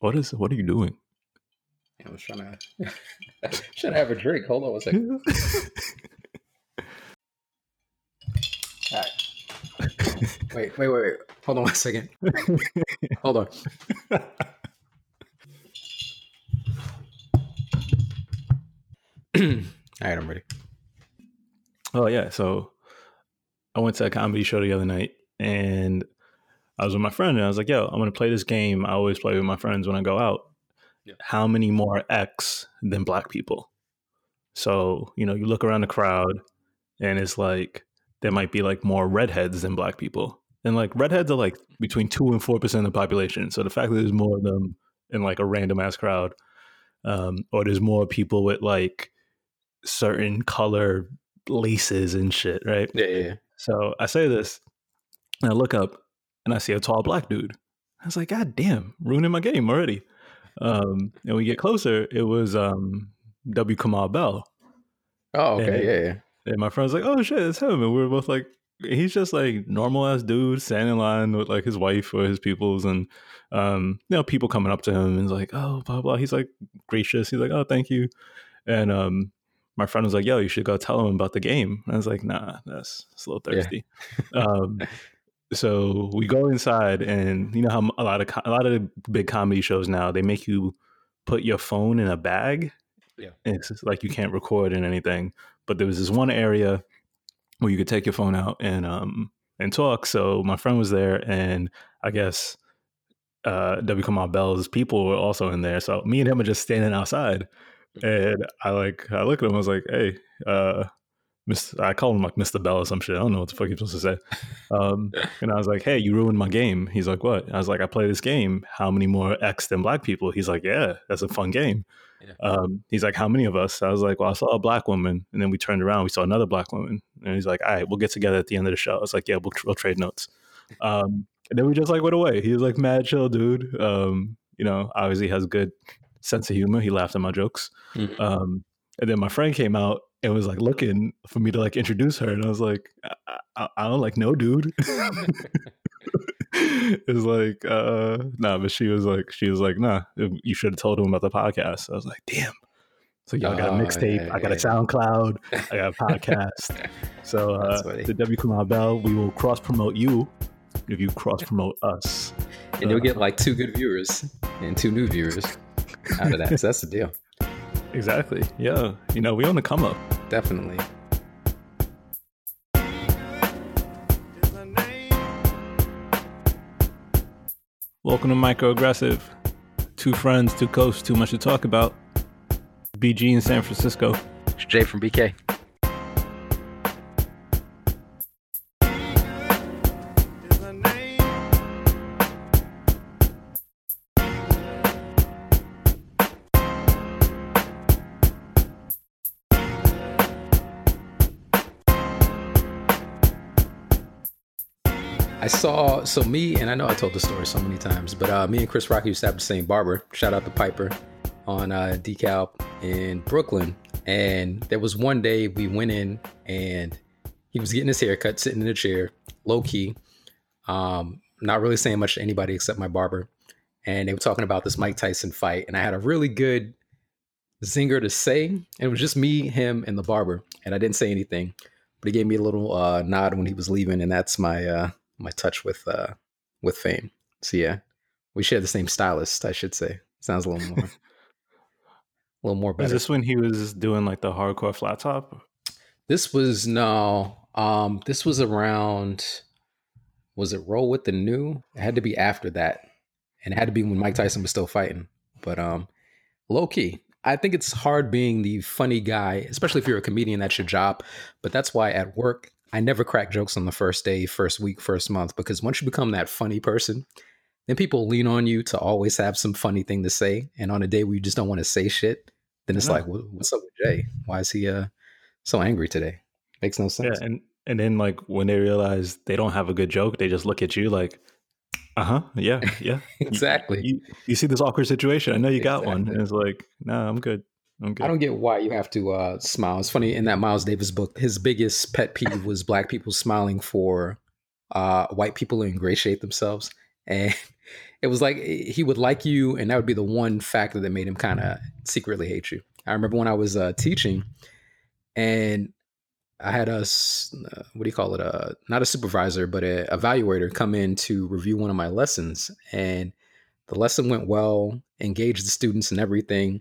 What is? What are you doing? I was trying to trying to have a drink. Hold on one second. All right. Wait, wait, wait, wait. Hold on one second. Hold on. All right, I'm ready. Oh yeah, so I went to a comedy show the other night, and I was with my friend, and I was like, "Yo, I'm gonna play this game. I always play with my friends when I go out. Yeah. How many more X than black people?" So you know, you look around the crowd, and it's like there might be like more redheads than black people, and like redheads are like between two and four percent of the population. So the fact that there's more of them in like a random ass crowd, um, or there's more people with like certain color laces and shit, right? Yeah, yeah, yeah. So I say this, and I look up, and I see a tall black dude. I was like, God damn, ruining my game already. Um, and we get closer, it was um, W. Kamau Bell. Oh, okay, And- yeah, yeah. And my friend's like, oh shit, it's him. And we were both like, he's just like normal ass dude standing in line with like his wife or his peoples and um, you know, people coming up to him and he's like, oh, blah blah. He's like gracious. He's like, oh, thank you. And um my friend was like, yo, you should go tell him about the game. And I was like, nah, that's it's a little Yeah. thirsty. um so we go inside and you know how a lot of a lot of the big comedy shows now they make you put your phone in a bag? Yeah. and it's like you can't record in anything but there was this one area where you could take your phone out and um and talk so my friend was there and i guess uh w. Kamau bell's people were also in there so me and him are just standing outside and i like i look at him i was like hey uh Mr. I call him like Mr. Bell or some shit. I don't know what the fuck you're supposed to say. Um, and I was like, "Hey, you ruined my game." He's like, "What?" I was like, "I play this game. How many more X than black people?" He's like, "Yeah, that's a fun game." Yeah. Um, he's like, "How many of us?" I was like, "Well, I saw a black woman," and then we turned around, we saw another black woman, and he's like, "All right, we'll get together at the end of the show." I was like, "Yeah, we'll, we'll trade notes." Um, and then we just like went away. He was like mad chill, dude. Um, you know, obviously has good sense of humor. He laughed at my jokes. Mhm. Um, and then my friend came out and was like looking for me to like introduce her, and I was like, I, I, I don't like no dude. it's like, uh, nah, but she was like, she was like, nah, you should have told him about the podcast. I was like, damn. So y'all got a Oh, mixtape, yeah, I got a. SoundCloud, I got a podcast. so uh, the W Kamau Bell, we will cross promote you if you cross promote us. And you'll get like two good viewers and two new viewers out of that. So that's the deal. Exactly. Yeah. You know, we on the come up. Definitely. Welcome to Microaggressive. Two friends, two coasts, too much to talk about. BG in San Francisco. It's Jay from BK. So me and I know I told the story so many times, but uh, me and Chris Rock used to have the same barber. Shout out to Piper on uh, DeKalb in Brooklyn. And there was one day we went in and he was getting his haircut, sitting in a chair, low key, um, not really saying much to anybody except my barber. And they were talking about this Mike Tyson fight, and I had a really good zinger to say. And it was just me, him, and the barber, and I didn't say anything, but he gave me a little uh, nod when he was leaving, and that's my uh, my touch with uh, with fame. So yeah, we share the same stylist, I should say. Sounds a little more, a little more Is this when he was doing like the hardcore flat top? This was no. Um, this was around. Was it roll with the new? It had to be after that, and it had to be when Mike Tyson was still fighting. But um, low key, I think it's hard being the funny guy, especially if you're a comedian. That's your job. But that's why at work, I never crack jokes on the first day, first week, first month, because once you become that funny person, then people lean on you to always have some funny thing to say. And on a day where you just don't want to say shit, then it's like, "What- what's up with Jay? Why is he uh so angry today? Makes no sense. Yeah, and and then like when they realize they don't have a good joke, they just look at you like, uh huh, yeah, yeah. exactly. You, you see this awkward situation? I know you got one, and it's like, nah, I'm good. I'm. I don't get why you have to uh, smile. It's funny in that Miles Davis book, his biggest pet peeve was black people smiling for uh, white people to ingratiate themselves, and it was like he would like you, and that would be the one factor that made him kind of secretly hate you. I remember when I was uh, teaching, and I had a uh, what do you call it? A uh, not a supervisor, but an evaluator come in to review one of my lessons, and the lesson went well, engaged the students and everything.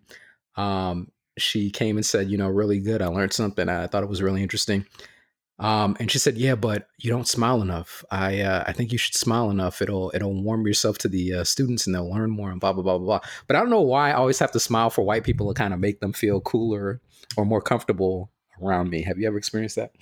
Um, she came and said, you know, really good. I learned something. I thought it was really interesting. Um, and she said, "Yeah, but you don't smile enough. I uh, I think you should smile enough. It'll it'll warm yourself to the uh, students, and they'll learn more, and blah blah blah blah." But I don't know why I always have to smile for white people to kind of make them feel cooler or more comfortable around me. Have you ever experienced that?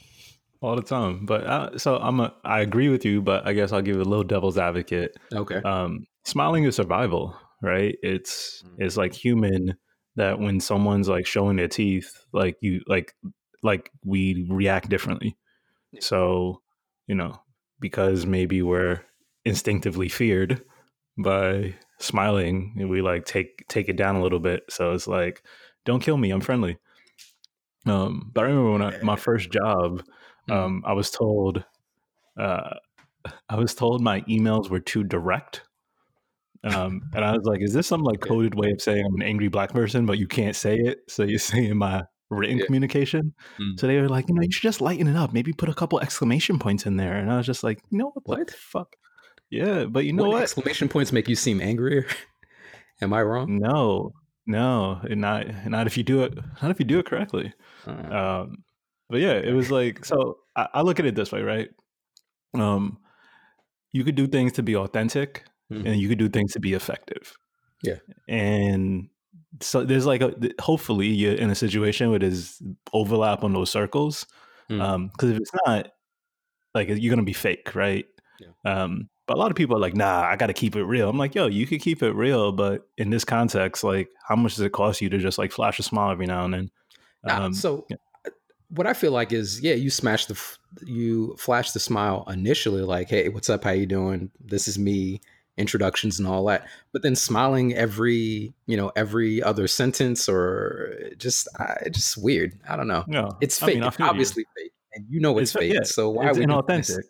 All the time. But uh, so I'm a, I agree with you, but I guess I'll give a little devil's advocate. Okay. Um, smiling is survival, right? It's mm-hmm. it's like human that when someone's like showing their teeth, like you like like we react differently. So, you know, because maybe we're instinctively feared by smiling, we like take take it down a little bit. So it's like, don't kill me, I'm friendly. Um, but I remember when I, my first job, mm-hmm. um, I was told, uh, I was told my emails were too direct. Um, and I was like, is this some like coded way of saying I'm an angry black person, but you can't say it? So you're saying my written yeah. communication. Mm. So they were like, you know, you should just lighten it up. Maybe put a couple exclamation points in there. And I was just like, you know what, what? the fuck? Yeah, but you know what? what? Exclamation points make you seem angrier. Am I wrong? No, no, not not if you do it. Not if you do it correctly. Uh, um, but yeah, it was like so. I, I, look at it this way, right? Um, you could do things to be authentic, mm-hmm. and you could do things to be effective. Yeah, and so there's like a hopefully you're in a situation where there's overlap on those circles because mm. um, if it's not like you're gonna be fake right yeah. um, but a lot of people are like nah i gotta keep it real i'm like yo you could keep it real but in this context like how much does it cost you to just like flash a smile every now and then um, so yeah. Uh, what i feel like is yeah you smash the you flash the smile initially like hey what's up how you doing this is me introductions and all that but then smiling every you know every other sentence or just uh, just weird i don't know no it's fake I mean, it's obviously you. fake and you know it's, it's fake yeah, so why it's inauthentic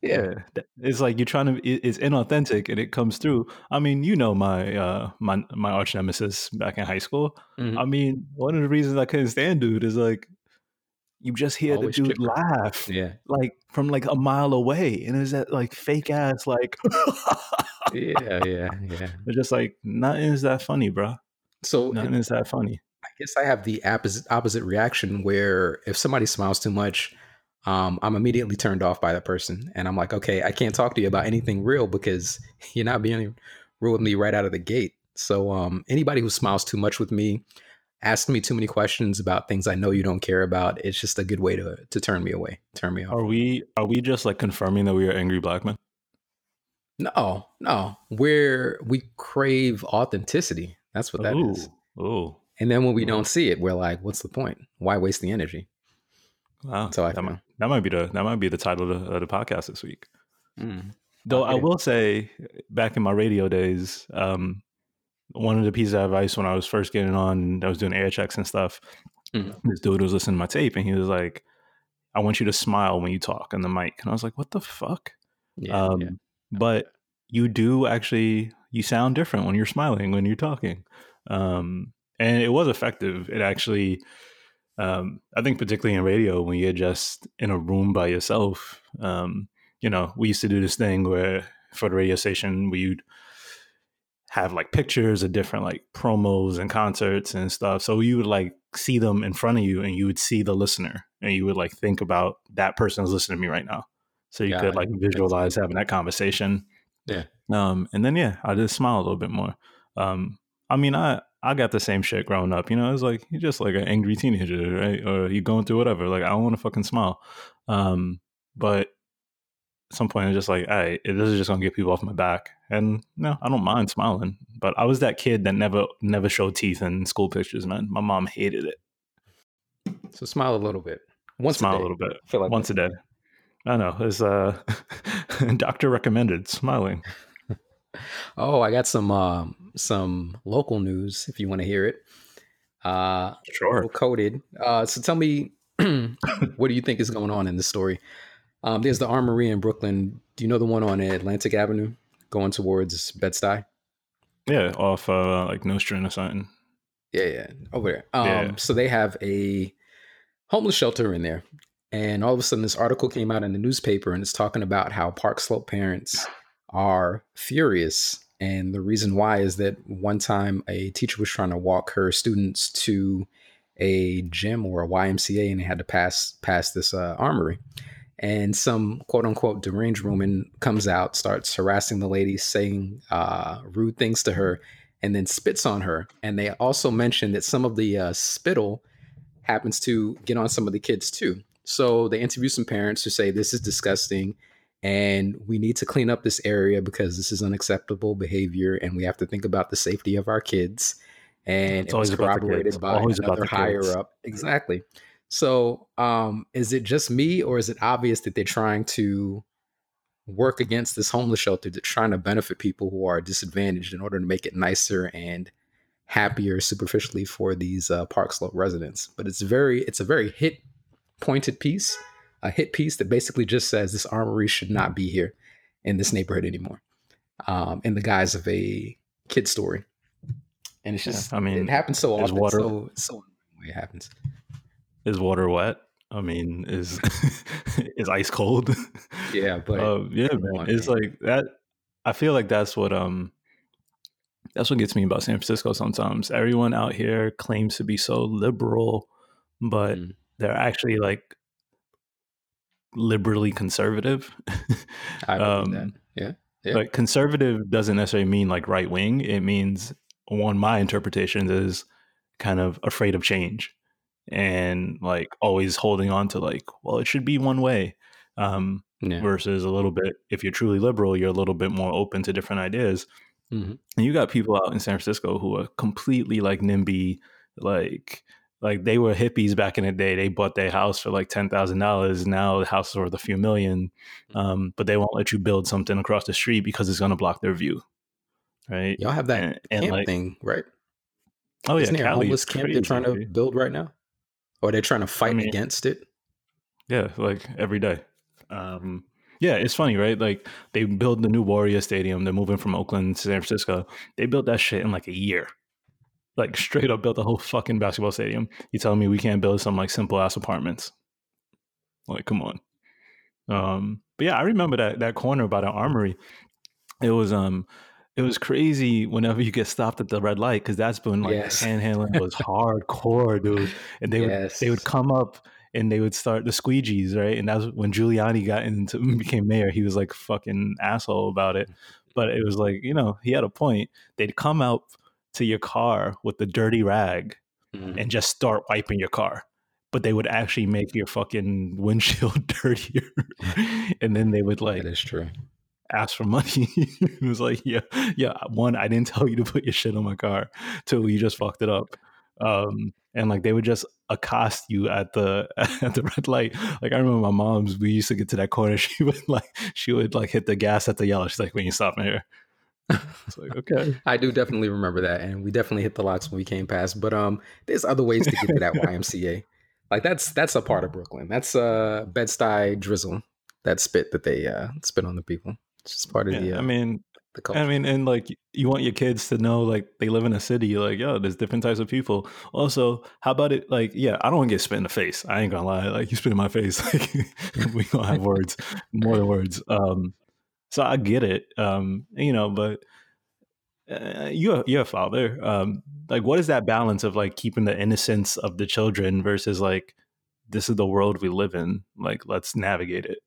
yeah. yeah. it's like you're trying to it's inauthentic and it comes through i mean you know my uh my my arch nemesis back in high school mm-hmm. i mean one of the reasons i couldn't stand dude is like you just hear Always the dude chipper. laugh, yeah, like from like a mile away, and it's that like fake ass like, yeah, yeah, yeah. They're just like nothing is that funny, bro. So nothing it, is that funny. I guess I have the opposite opposite reaction where if somebody smiles too much, um, I'm immediately turned off by that person, and I'm like, okay, I can't talk to you about anything real because you're not being real with me right out of the gate. So um, anybody who smiles too much with me, ask me too many questions about things I know you don't care about. It's just a good way to to turn me away, turn me off. Are we are we just like confirming that we are angry black men? No, no. We're we crave authenticity. That's what that Ooh. is. Oh. And then when we don't see it, we're like, what's the point? Why waste the energy? Wow. So I that, might, that might be the that might be the title of the, of the podcast this week. Mm. Though okay. I will say, back in my radio days, um, one of the pieces of advice when I was first getting on, I was doing air checks and stuff. Mm-hmm. This dude was listening to my tape and he was like, I want you to smile when you talk on the mic. And I was like, what the fuck? Yeah, um, yeah. But you do actually, you sound different when you're smiling, when you're talking. Um, and it was effective. It actually, um, I think, particularly in radio, when you're just in a room by yourself, um, you know, we used to do this thing where for the radio station, we would have like pictures of different like promos and concerts and stuff. So you would like see them in front of you and you would see the listener and you would like think about that person is listening to me right now. So you could like visualize having that conversation. Yeah. Um, and then yeah, I just smile a little bit more. Um, I mean, I I got the same shit growing up. You know, it's like you're just like an angry teenager, right? Or you going through whatever. Like I don't want to fucking smile. Um, but some point I'm just like, hey, this is just gonna get people off my back. And no, I don't mind smiling. But I was that kid that never never showed teeth in school pictures, man. My mom hated it. So smile a little bit. Once smile a, a little bit. I feel like once a day. I know. It's uh doctor recommended smiling. oh, I got some um some local news if you want to hear it. Uh sure. Coded. Uh so tell me what do you think is going on in this story? Um, there's the Armory in Brooklyn. Do you know the one on Atlantic Avenue? going towards Bed Stuy. Yeah, off uh, like Nostrand or something. Yeah, yeah, over there. Um, Yeah. so they have a homeless shelter in there, and all of a sudden, this article came out in the newspaper, and it's talking about how Park Slope parents are furious, and the reason why is that one time a teacher was trying to walk her students to a gym or a YMCA, and they had to pass pass this uh, armory. And some quote unquote deranged woman comes out, starts harassing the lady, saying uh, rude things to her, and then spits on her. And they also mentioned that some of the uh, spittle happens to get on some of the kids too. So they interview some parents who say this is disgusting and we need to clean up this area because this is unacceptable behavior and we have to think about the safety of our kids. And It's it was always about the corroborated kids. by Always about another the higher kids. up. Exactly. So um, is it just me or is it obvious that they're trying to work against this homeless shelter that's trying to benefit people who are disadvantaged in order to make it nicer and happier superficially for these uh, Park Slope residents. But it's very it's a very hit pointed piece, a hit piece that basically just says this armory should not be here in this neighborhood anymore, um, in the guise of a kid story. And it's Yeah, just I mean, it happens so often. water- So it's so it happens. Is water wet? I mean, is is ice cold? Yeah, but uh, yeah, man. on, It's man. like that. I feel like that's what um, that's what gets me about San Francisco. Sometimes everyone out here claims to be so liberal, but Mm. they're actually like liberally conservative. I believe that. um, Yeah. Yeah. But conservative doesn't necessarily mean like right wing. It means one my interpretation is kind of afraid of change and like always holding on to like, well, it should be one way. Um, Yeah. versus a little bit if you're truly liberal you're a little bit more open to different ideas Mhm. and you got people out in san francisco who are completely like nimby like like they were hippies back in the day they bought their house for like $10000 now the house is worth a few million um, but they won't let you build something across the street because it's going to block their view right Y'all have that and, and camp like thing, right? oh yeah Isn't there a Cali homeless is camp they're trying to build right now? Or they're trying to fight mean- against it? Yeah, like every day. Um, yeah, it's funny, right? Like they build the new Warrior Stadium. They're moving from Oakland to San Francisco. They built that shit in like a year. Like straight up built the whole fucking basketball stadium. You telling me we can't build some like simple ass apartments? Like, come on. Um, but yeah, I remember that that corner by the armory. It was um it was crazy whenever you get stopped at the red light because that's when like Yes. panhandling was hardcore, dude. And they would they would come up and they would start the squeegees, right? And that's when Giuliani got into became mayor. He was like fucking asshole about it, but it was like you know he had a point. They'd come out to your car with the dirty rag Mhm. and just start wiping your car, but they would actually make your fucking windshield dirtier, and then they would like that is true. Ask for money. it was like, yeah, yeah. One, I didn't tell you to put your shit on my car. Two, you just fucked it up. Um, and like they would just accost you at the at the red light. Like I remember my mom's. We used to get to that corner. She would like she would like hit the gas at the yellow. She's like, "When you stop here." It's like okay. I do definitely remember that, and we definitely hit the locks when we came past. But um, there's other ways to get to that YMCA. Like that's that's a part of Brooklyn. That's uh Bed Stuy drizzle. That spit that they uh spit on the people. It's just part of the Yeah, uh, I mean, the culture. I mean, and like you want your kids to know, like they live in a city. Like, yo, there's different types of people. Also, how about it? Like, yeah, I don't want to get spit in the face. I ain't gonna lie. Like, you spit in my face, like we gonna have words, more than words. Um, so I get it. Um, you know, but uh, you're you're a father. Um, like, what is that balance of like keeping the innocence of the children versus like this is the world we live in? Like, let's navigate it.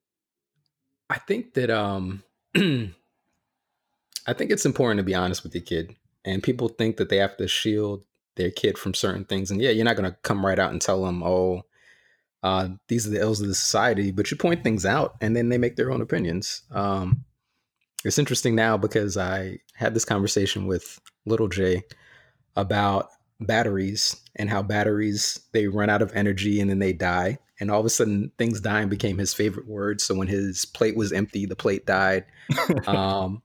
I think that um I think it's important to be honest with your kid. And people think that they have to shield their kid from certain things. And yeah, you're not gonna come right out and tell them, oh, uh, these are the ills of the society, but you point things out and then they make their own opinions. Um, it's interesting now because I had this conversation with little Jay about batteries and how batteries they run out of energy and then they die and all of a sudden things dying became his favorite word so when his plate was empty the plate died um,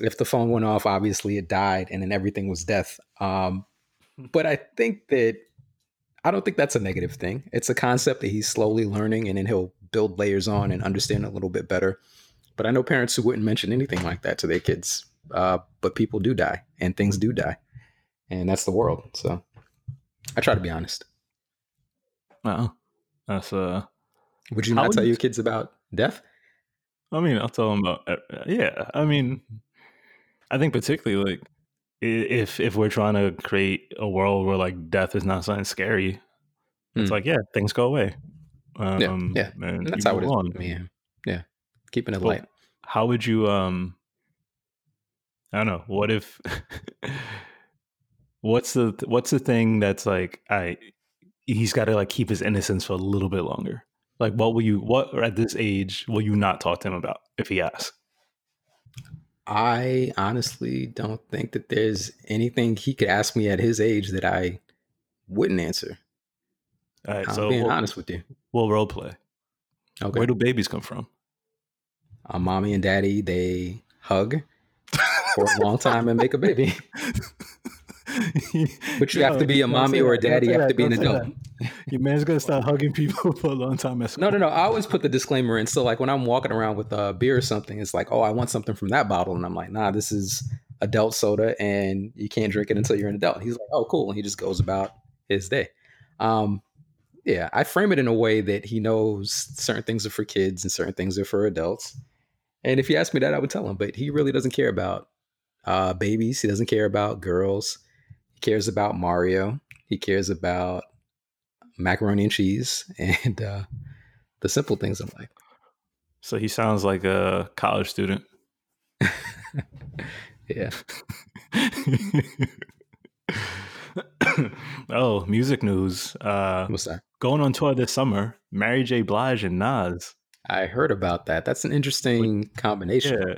if the phone went off obviously it died and then everything was death um, but i think that i don't think that's a negative thing it's a concept that he's slowly learning and then he'll build layers on and understand a little bit better But I know parents who wouldn't mention anything like that to their kids. Uh, but people do die, and things do die, and that's the world. So I try to be honest. Wow, that's uh. Would you not would tell you- your kids about death? I mean, I'll tell them about. Yeah, I mean, I think particularly like if if we're trying to create a world where like death is not something scary, it's Hmm. like yeah, things go away. Yeah, Um, yeah. and And that's how it move on. Yeah. yeah, keeping it Well, light. How would you um? I don't know. What if? what's the what's the thing that's like I he's got to like keep his innocence for a little bit longer. Like, what will you? What at this age will you not talk to him about if he asks? I honestly don't think that there's anything he could ask me at his age that I wouldn't answer. All right, I'm so being we'll, honest with you. we'll role play. Okay. Where do babies come from? uh, mommy and daddy they hug for a long time and make a baby. But you have to be a mommy or a daddy. You have that, to be an adult. that. Your man's gonna start hugging people for a long time. No, no, no. I always put the disclaimer in. So, like when I'm walking around with a beer or something, it's like, oh, I want something from that bottle, and I'm like, nah, this is adult soda, and you can't drink it until you're an adult. He's like, oh, cool, and he just goes about his day. Um, yeah, I frame it in a way that he knows certain things are for kids and certain things are for adults. And if he asked me that, I would tell him. But he really doesn't care about uh, babies. He doesn't care about girls. Cares about Mario. He cares about macaroni and cheese and uh, the simple things in life. So he sounds like a college student. Yeah. oh, music news. Uh, What's that? going on tour this summer. Mary J. Blige and Nas. I heard about that. That's an interesting combination. Yeah,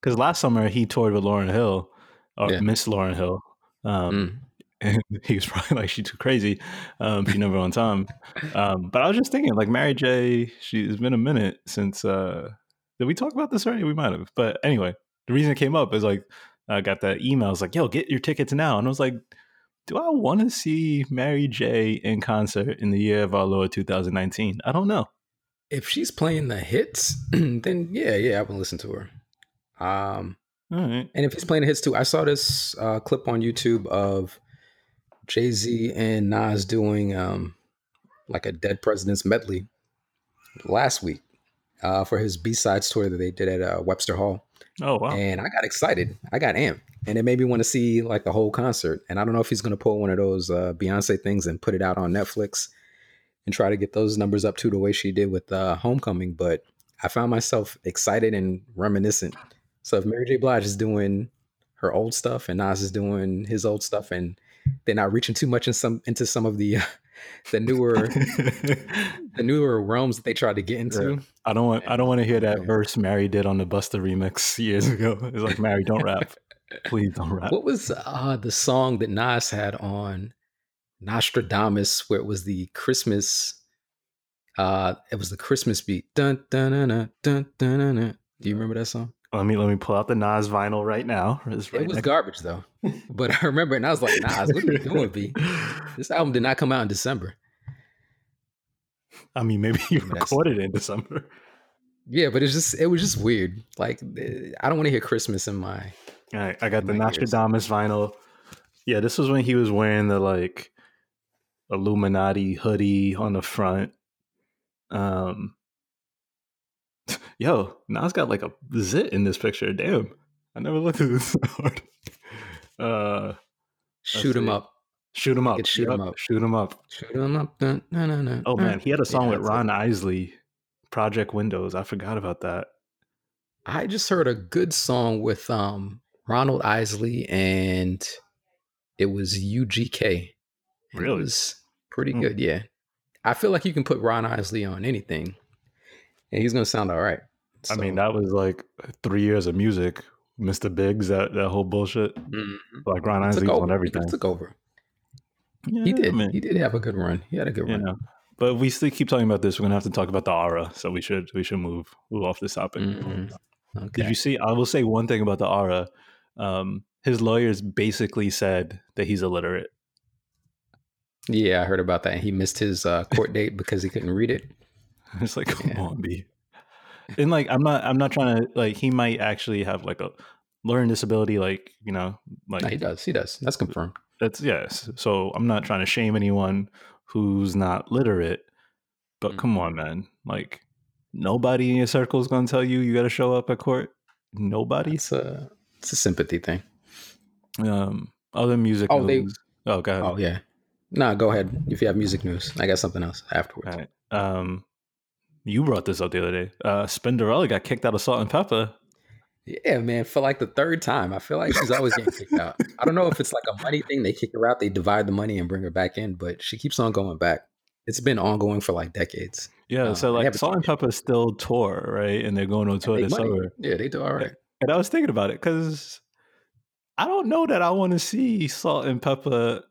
because last summer he toured with Lauryn Hill, or Yeah. Miss Lauryn Hill. Um, Mm. and he was probably like, "She's too crazy. Um, she never on time." Um, but I was just thinking, like Mary J. She it's been a minute since. Uh, did we talk about this already? We might have. But anyway, the reason it came up is like I got that email. It's like, "Yo, get your tickets now," and I was like. Do I want to see Mary J in concert in the year of our Lord 2019? I don't know. If she's playing the hits, then yeah, yeah, I would listen to her. Um, All right. and if he's playing the hits too, I saw this uh, clip on YouTube of Jay Z and Nas doing um, like a Dead Presidents medley last week uh, for his B sides tour that they did at uh, Webster Hall. Oh wow. and I got excited. I got amped, and it made me want to see like the whole concert. And I don't know if he's going to pull one of those uh, Beyonce things and put it out on Netflix and try to get those numbers up to the way she did with uh, Homecoming. But I found myself excited and reminiscent. So if Mary J. Blige is doing her old stuff and Nas is doing his old stuff, and they're not reaching too much in some into some of the the newer the newer realms that they tried to get into. I don't want I don't want to hear that Yeah. verse Mary did on the Buster remix years ago. It's like Mary, don't rap. Please don't rap. What was uh, the song that Nas had on Nastradamus, where it was the Christmas? Uh, it was the Christmas beat. Dun dun dun dun dun. dun, dun. Do you remember that song? Let me let me pull out the Nas vinyl right now. Right it was next- garbage though, but I remember it, and I was like, Nas, what are you doing, B? This album did not come out in December. I mean, maybe you recorded it in December. Yeah, but it's just it was just weird. Like I don't want to hear Christmas in my. All right, I got the My ears. Nastradamus vinyl. Yeah, this was when he was wearing the like Illuminati hoodie on the front. Um, yo, Nas got like a zit in this picture. Damn, I never looked at this hard. Uh, Shoot him see. up. shoot him up. shoot him up. Shoot him up. Shoot him up. Dun, dun, dun, dun, Oh man, he had a song Yeah, with that's it. Ron Isley, Project Windows. I forgot about that. I just heard a good song with um Ronald Isley and it was UGK. Really? It was pretty Hmm. good, yeah. I feel like you can put Ron Isley on anything he's gonna sound all right. I mean, that was like three years of music. Mr. Biggs, that that whole bullshit. mhm. Like Ron Isley took was He everything. took over. Yeah, He did. I mean, he did have a good run. He had a good run. know. But we still keep talking about this. We're gonna have to talk about the aura. So we should we should move move off this topic. Mhm. Okay. Did you see? I will say one thing about the aura. Um, his lawyers basically said that he's illiterate. yeah, I heard about that. He missed his uh, court date because he couldn't read it. It's like, come Yeah. on, B. and like I'm not I'm not trying to like he might actually have like a learning disability, like you know, like no, he does. He does. That's confirmed. That's yes. So I'm not trying to shame anyone who's not literate, but mm-hmm. come on, man. Like nobody in your circle is going to tell you you got to show up at court. Nobody. It's a it's a sympathy thing. Um, other music. Oh, news. they. Oh, go ahead. Oh, yeah. No, go ahead. If you have music news, I got something else afterwards. Right. Um, you brought this up the other day. Uh, Spinderella got kicked out of Salt-N-Pepa. Yeah, man, for like the third time. I feel like she's always getting kicked out. I don't know if it's like a money thing. They kick her out, they divide the money and bring her back in, but she keeps on going back. It's been ongoing for like decades. Yeah, um, so like Salt-N-Pepa still tour, right? And they're going on tour this summer. Yeah, they do all right. And I was thinking about it because I don't know that I want to see Salt-N-Pepa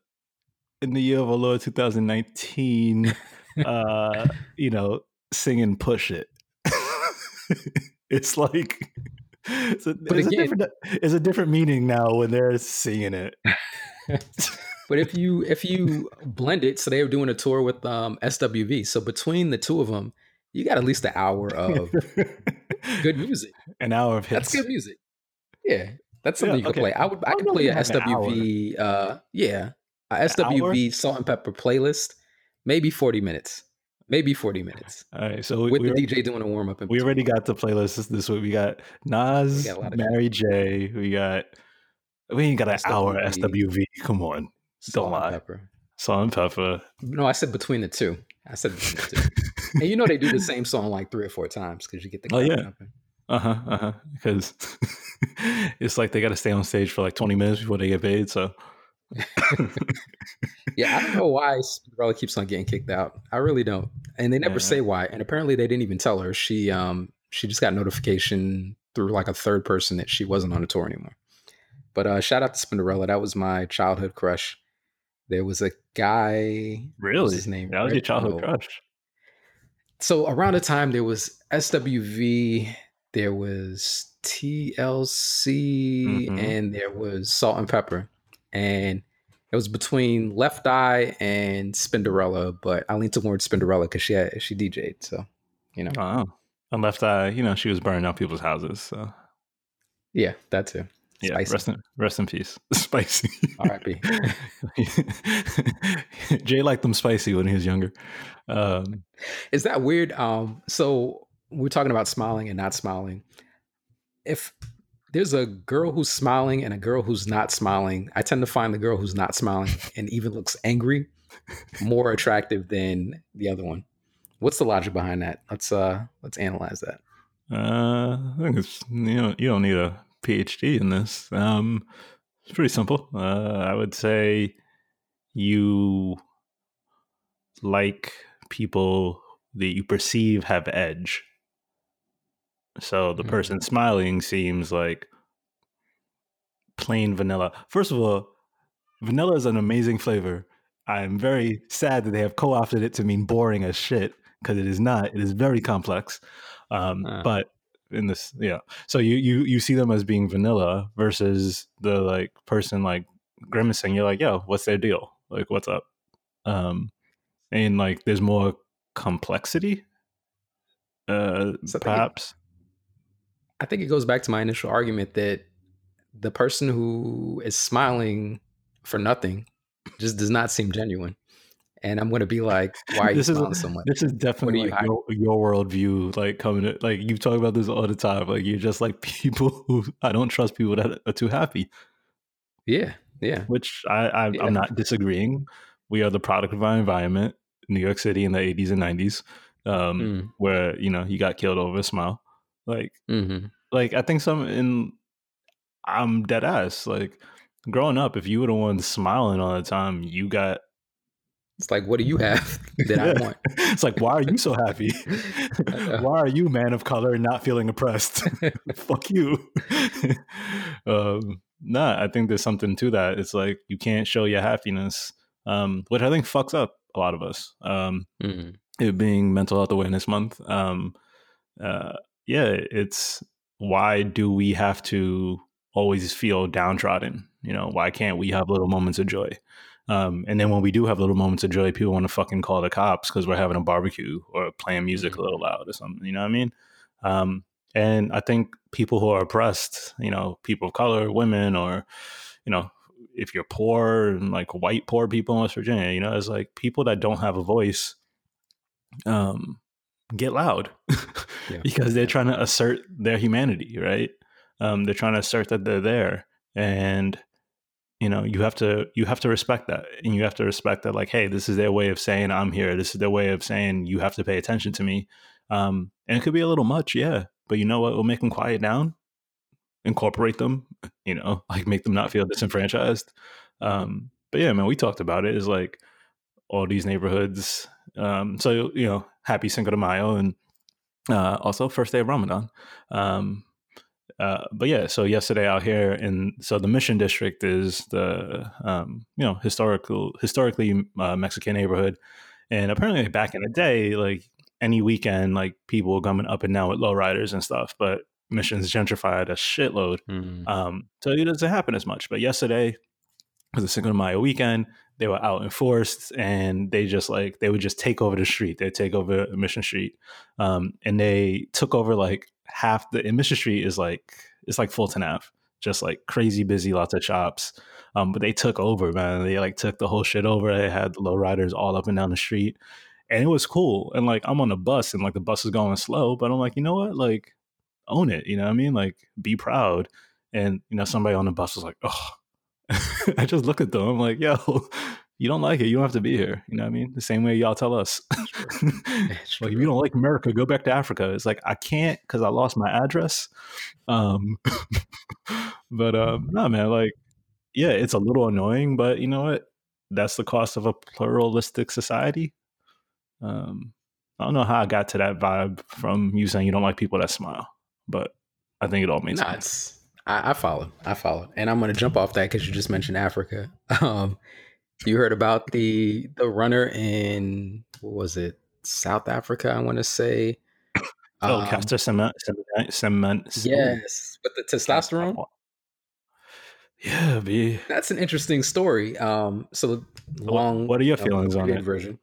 in the year of our Lord 2019, uh, you know, singing Push It. it's like, it's a, but it's, again, a different, it's a different meaning now when they're singing it. but if you if you blend it, so they were doing a tour with um, SWV. So between the two of them, you got at least an hour of good music. An hour of hits. That's good music. Yeah, that's something yeah, you can play. I would I, I can play a SWV. Uh, yeah, a SWV Salt-N-Pepa playlist. Maybe forty minutes. Maybe forty minutes. All right. So with the DJ doing a warm up. We already got the playlist this week. We got Nas, we got Mary J. We got. We ain't got an SWV. hour SWV. Come on, don't lie. Pepper. Salt-N-Pepa. No, I said between the two. I said between the two. and you know they do the same song like three or four times because you get the. Oh yeah. Uh huh. Uh huh. Because it's like they got to stay on stage for like twenty minutes before they get paid. So. Yeah, I don't know why Spinderella keeps on getting kicked out. I really don't, and they never yeah. say why. And apparently, they didn't even tell her. She um she just got notification through like a third person that she wasn't on the tour anymore. But uh, shout out to Spinderella. That was my childhood crush. There was a guy. Really? his name? That was your childhood crush. So around the time there was SWV, there was TLC, mm-hmm. and there was Salt-N-Pepa. And it was between Left Eye and Spinderella, but I leaned towards Spinderella because she had, she DJ'd. So, you know. Oh. And Left Eye, you know, she was burning out people's houses. So. Yeah, that too. Yeah, rest in, rest in peace. Spicy. R.I.P. Jay liked them spicy when he was younger. Um, Is that weird? Um, so we're talking about smiling and not smiling. If there's a girl who's smiling and a girl who's not smiling, I tend to find the girl who's not smiling and even looks angry more attractive than the other one. What's the logic behind that? Let's uh let's analyze that. Uh, I think it's you know you don't need a PhD in this. Um, it's pretty simple. Uh, I would say you like people that you perceive have edge. So the mm-hmm. person smiling seems like plain vanilla. First of all, vanilla is an amazing flavor. I'm very sad that they have co-opted it to mean boring as shit because it is not. It is very complex. Um, uh. But in this yeah so you you you see them as being vanilla versus the like person like grimacing you're like yo what's their deal like what's up um and like there's more complexity uh perhaps I think it goes back to my initial argument that the person who is smiling for nothing just does not seem genuine and I'm going to be like, "Why are you smiling so much?" This is definitely like your, your worldview, like coming to, like you talk about this all the time. Like you're just like people who I don't trust people that are too happy. Yeah, yeah. Which I, I yeah. I'm not disagreeing. We are the product of our environment, New York City in the 80s and 90s, um, mm. where you know you got killed over a smile. Like, mm-hmm. like I think some in I'm dead ass. Like growing up, if you were the one smiling all the time, you got it's like, what do you have that I want? it's like, why are you so happy? why are you, man of color, not feeling oppressed? Fuck you. um, nah, I think there's something to that. It's like you can't show your happiness, um, which I think fucks up a lot of us. Um, mm-hmm. It being Mental Health Awareness Month. Um, uh, yeah, it's why do we have to always feel downtrodden? You know, why can't we have little moments of joy? Um, and then when we do have little moments of joy, people want to fucking call the cops because we're having a barbecue or playing music mm-hmm. a little loud or something. You know what I mean? Um, and I think people who are oppressed, you know, people of color, women, or you know, if you're poor and like white poor people in West Virginia, you know, it's like people that don't have a voice, um, get loud yeah. because they're trying to assert their humanity, right? Um, they're trying to assert that they're there, and you know, you have to you have to respect that, and you have to respect that, like, hey, this is their way of saying I'm here. This is their way of saying you have to pay attention to me. Um, and it could be a little much, yeah, but you know what We'll make them quiet down? Incorporate them, you know, like make them not feel disenfranchised. Um, but yeah, man, we talked about it. Is like all these neighborhoods. Um, so you know, happy Cinco de Mayo, and uh, also first day of Ramadan. Um, uh, but yeah, so yesterday out here, in so the Mission District is the um, you know historical historically uh, Mexican neighborhood, and apparently back in the day, like any weekend, like people were coming up and down with lowriders and stuff, but Mission's gentrified a shitload, mm. um, so it doesn't happen as much. But yesterday was a Cinco de Mayo weekend, they were out enforced and they just like they would just take over the street. They take over mission street. Um, and they took over like half the mission street is like it's like fulton ave just like crazy busy lots of shops. Um, but they took over man. They like took the whole shit over. They had low riders all up and down the street. And it was cool. And like i'm on a bus and like the bus is going slow but i'm like you know what? Like own it. You know what i mean? Like be proud. And you know somebody on the bus was like oh I just look at them. I'm like, yo, you don't like it. You don't have to be here. You know what I mean? The same way y'all tell us. like, if you don't like America, go back to Africa. It's like, I can't because I lost my address. Um, but um, no, man, like, yeah, it's a little annoying, but you know what? That's the cost of a pluralistic society. Um, I don't know how I got to that vibe from you saying you don't like people that smile, but I think it all makes nah, sense. I, I follow. I follow. And I'm going to jump off that because you just mentioned Africa. Um, you heard about the the runner in what was it South Africa? I want to say. Oh, um, Caster Semenya, cement, Yes, with the testosterone. Yeah, be that's an interesting story. Um, so long. What are your feelings on it? Version.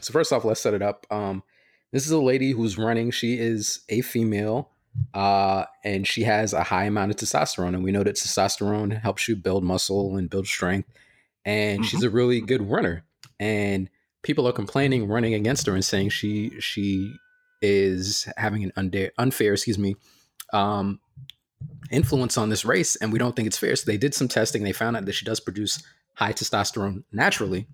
So first off, let's set it up. Um, this is a lady who's running. She is a female uh, and she has a high amount of testosterone. And we know that testosterone helps you build muscle and build strength. And mm-hmm. she's a really good runner. And people are complaining, running against her, and saying she she is having an unfair, unfair excuse me, um, influence on this race, and we don't think it's fair. So they did some testing. They found out that she does produce high testosterone naturally.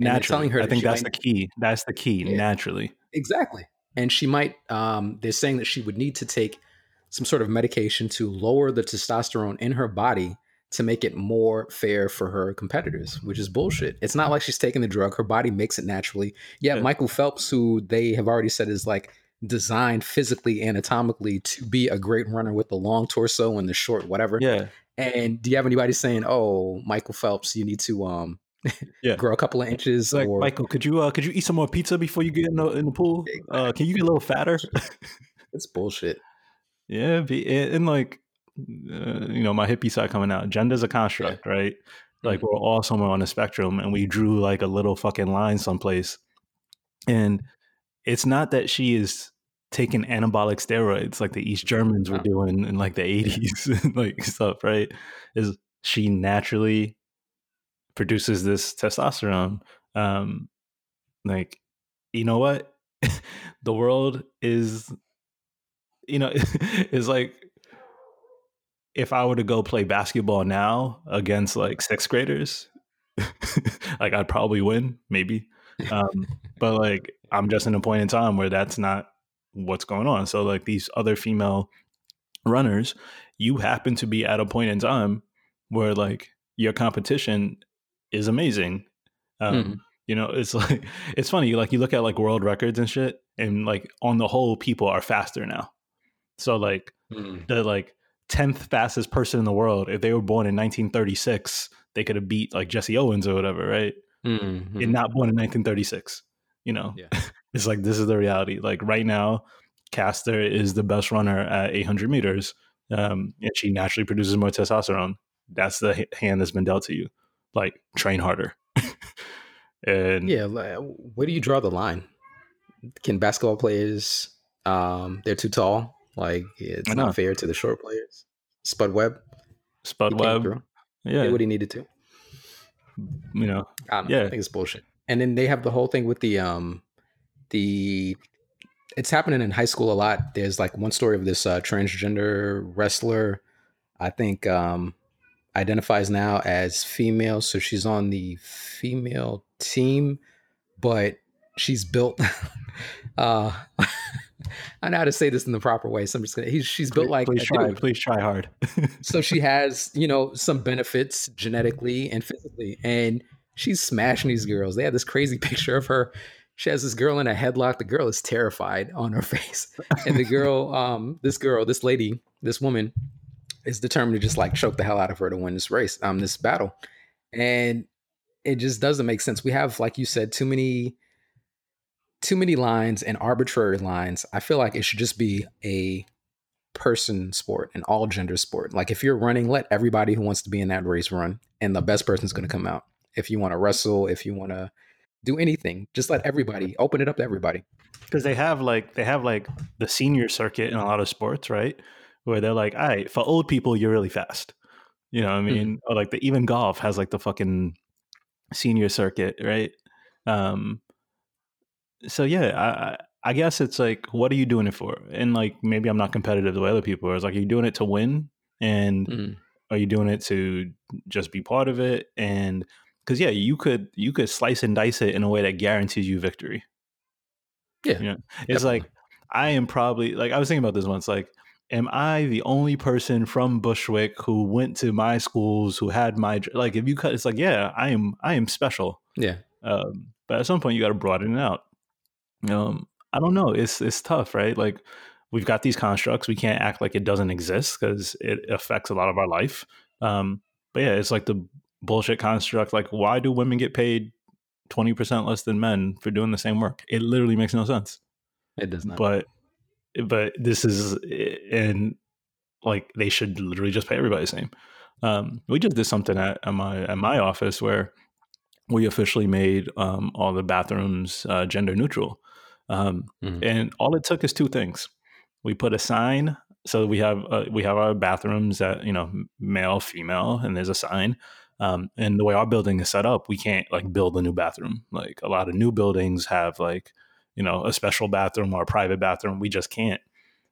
Naturally, telling her I think that's might, the key. That's the key. Yeah, naturally, exactly and she might um, they're saying that she would need to take some sort of medication to lower the testosterone in her body to make it more fair for her competitors, which is bullshit. It's not like she's taking the drug; her body makes it naturally. Yeah, yeah. Michael Phelps, who they have already said is like designed physically, anatomically to be a great runner with the long torso and the short whatever. Yeah. And do you have anybody saying, "Oh, Michael Phelps, you need to um yeah. grow a couple of inches. Like or... Michael, could you uh, could you eat some more pizza before you get in the in the pool? Uh, can you get a little fatter? it's bullshit. Yeah, be, and like uh, you know, my hippie side coming out. Gender's a construct, yeah. right? Like mm-hmm. we're all somewhere on the spectrum, and we drew like a little fucking line someplace. And it's not that she is taking anabolic steroids like the East Germans were doing in like the 80s and like stuff, right? Is she naturally produces this testosterone. Um, like, you know what? the world is, you know, is like if I were to go play basketball now against like sixth graders, like I'd probably win, maybe. Um, but like I'm just in a point in time where that's not what's going on. So like these other female runners, you happen to be at a point in time where like your competition is amazing. Um, mm You know, it's like it's funny. Like you look at like world records and shit, and like on the whole, people are faster now. So like mm the like tenth fastest person in the world, if they were born in 1936, they could have beat like Jesse Owens or whatever, right? Mm-hmm. And not born in 1936. You know, yeah. it's like this is the reality. Like right now, Caster is the best runner at 800 meters, um, and she naturally produces more testosterone. That's the hand that's been dealt to you like train harder. and yeah, where do you draw the line? Can basketball players Um, they're too tall. Like it's not fair to the short players. Spud Webb. Spud Webb. Yeah. Did what he needed to. You know. I know, yeah. I think it's bullshit. And then they have the whole thing with the um the it's happening in high school a lot. There's like one story of this uh, transgender wrestler. I think um identifies now as female, so she's on the female team, but she's built uh I know how to say this in the proper way, so I'm just gonna. He's, she's built like please try, dude. please try hard. so she has, you know, some benefits genetically and physically, and she's smashing these girls. They have this crazy picture of her. She has this girl in a headlock. The girl is terrified on her face, and the girl, um, this girl, this lady, this woman, is determined to just like choke the hell out of her to win this race, um, this battle, and it just doesn't make sense. We have, like you said, too many too many lines and arbitrary lines. I feel like it should just be a person sport, an all gender sport. Like if you're running, let everybody who wants to be in that race run, and the best person's going to come out. If you want to wrestle, if you want to do anything, just let everybody open it up to everybody. Because they have like they have like the senior circuit in a lot of sports, right? Where they're like, all right, for old people, you're really fast. You know what I mm-hmm. mean? Mm-hmm. Or like the even golf has like the fucking senior circuit, right? Um, so yeah, I I guess it's like, what are you doing it for? And like, maybe I'm not competitive the way other people are. It's like, are you doing it to win? And mm. are you doing it to just be part of it? And because yeah, you could you could slice and dice it in a way that guarantees you victory. Yeah, you know? it's definitely. like I am probably like I was thinking about this once. Like, am I the only person from Bushwick who went to my schools who had my like? If you cut, it's like yeah, I am I am special. Yeah. Um, but at some point, you got to broaden it out um, I don't know. It's it's tough, right? Like we've got these constructs. We can't act like it doesn't exist because it affects a lot of our life. Um, but yeah, it's like the bullshit construct. Like, why do women get paid twenty percent less than men for doing the same work? It literally makes no sense. It does not. But but this is and like they should literally just pay everybody the same. Um, we just did something at, at my at my office where we officially made um, all the bathrooms uh, gender neutral. Um, mm-hmm. And all it took is two things. We put a sign, so we have uh, we have our bathrooms that you know male, female, and there's a sign. Um, and the way our building is set up, we can't like build a new bathroom. Like a lot of new buildings have like you know a special bathroom or a private bathroom. We just can't.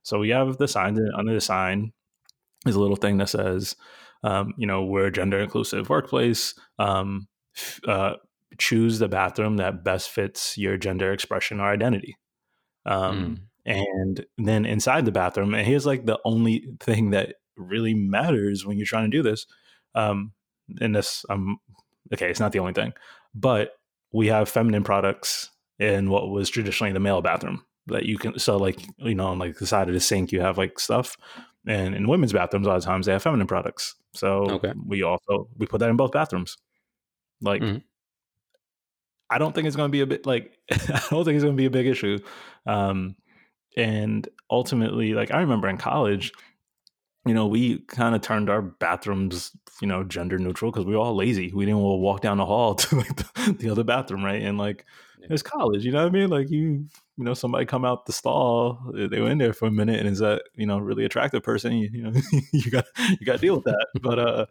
So we have the sign under the sign is a little thing that says, um, you know, we're a gender inclusive workplace. Um, uh, choose the bathroom that best fits your gender expression or identity. Um, mm. And then inside the bathroom, and here's like the only thing that really matters when you're trying to do this. Um, and this, um, okay, it's not the only thing, but we have feminine products in what was traditionally the male bathroom that you can. So, like, you know, on like the side of the sink, you have like stuff, and in women's bathrooms, a lot of times they have feminine products. So okay. we also we put that in both bathrooms. Like, mm-hmm. I don't think it's going to be a bit like I don't think it's going to be a big issue. Um, and ultimately, like I remember in college, you know, we kind of turned our bathrooms, you know, gender neutral because we were all lazy. We didn't want to walk down the hall to like the, the, other bathroom, right? And like yeah. it's college, you know what I mean? Like you, you know, somebody come out the stall, they were in there for a minute, and is that you know really attractive person? You, you know, you got you got to deal with that, but uh,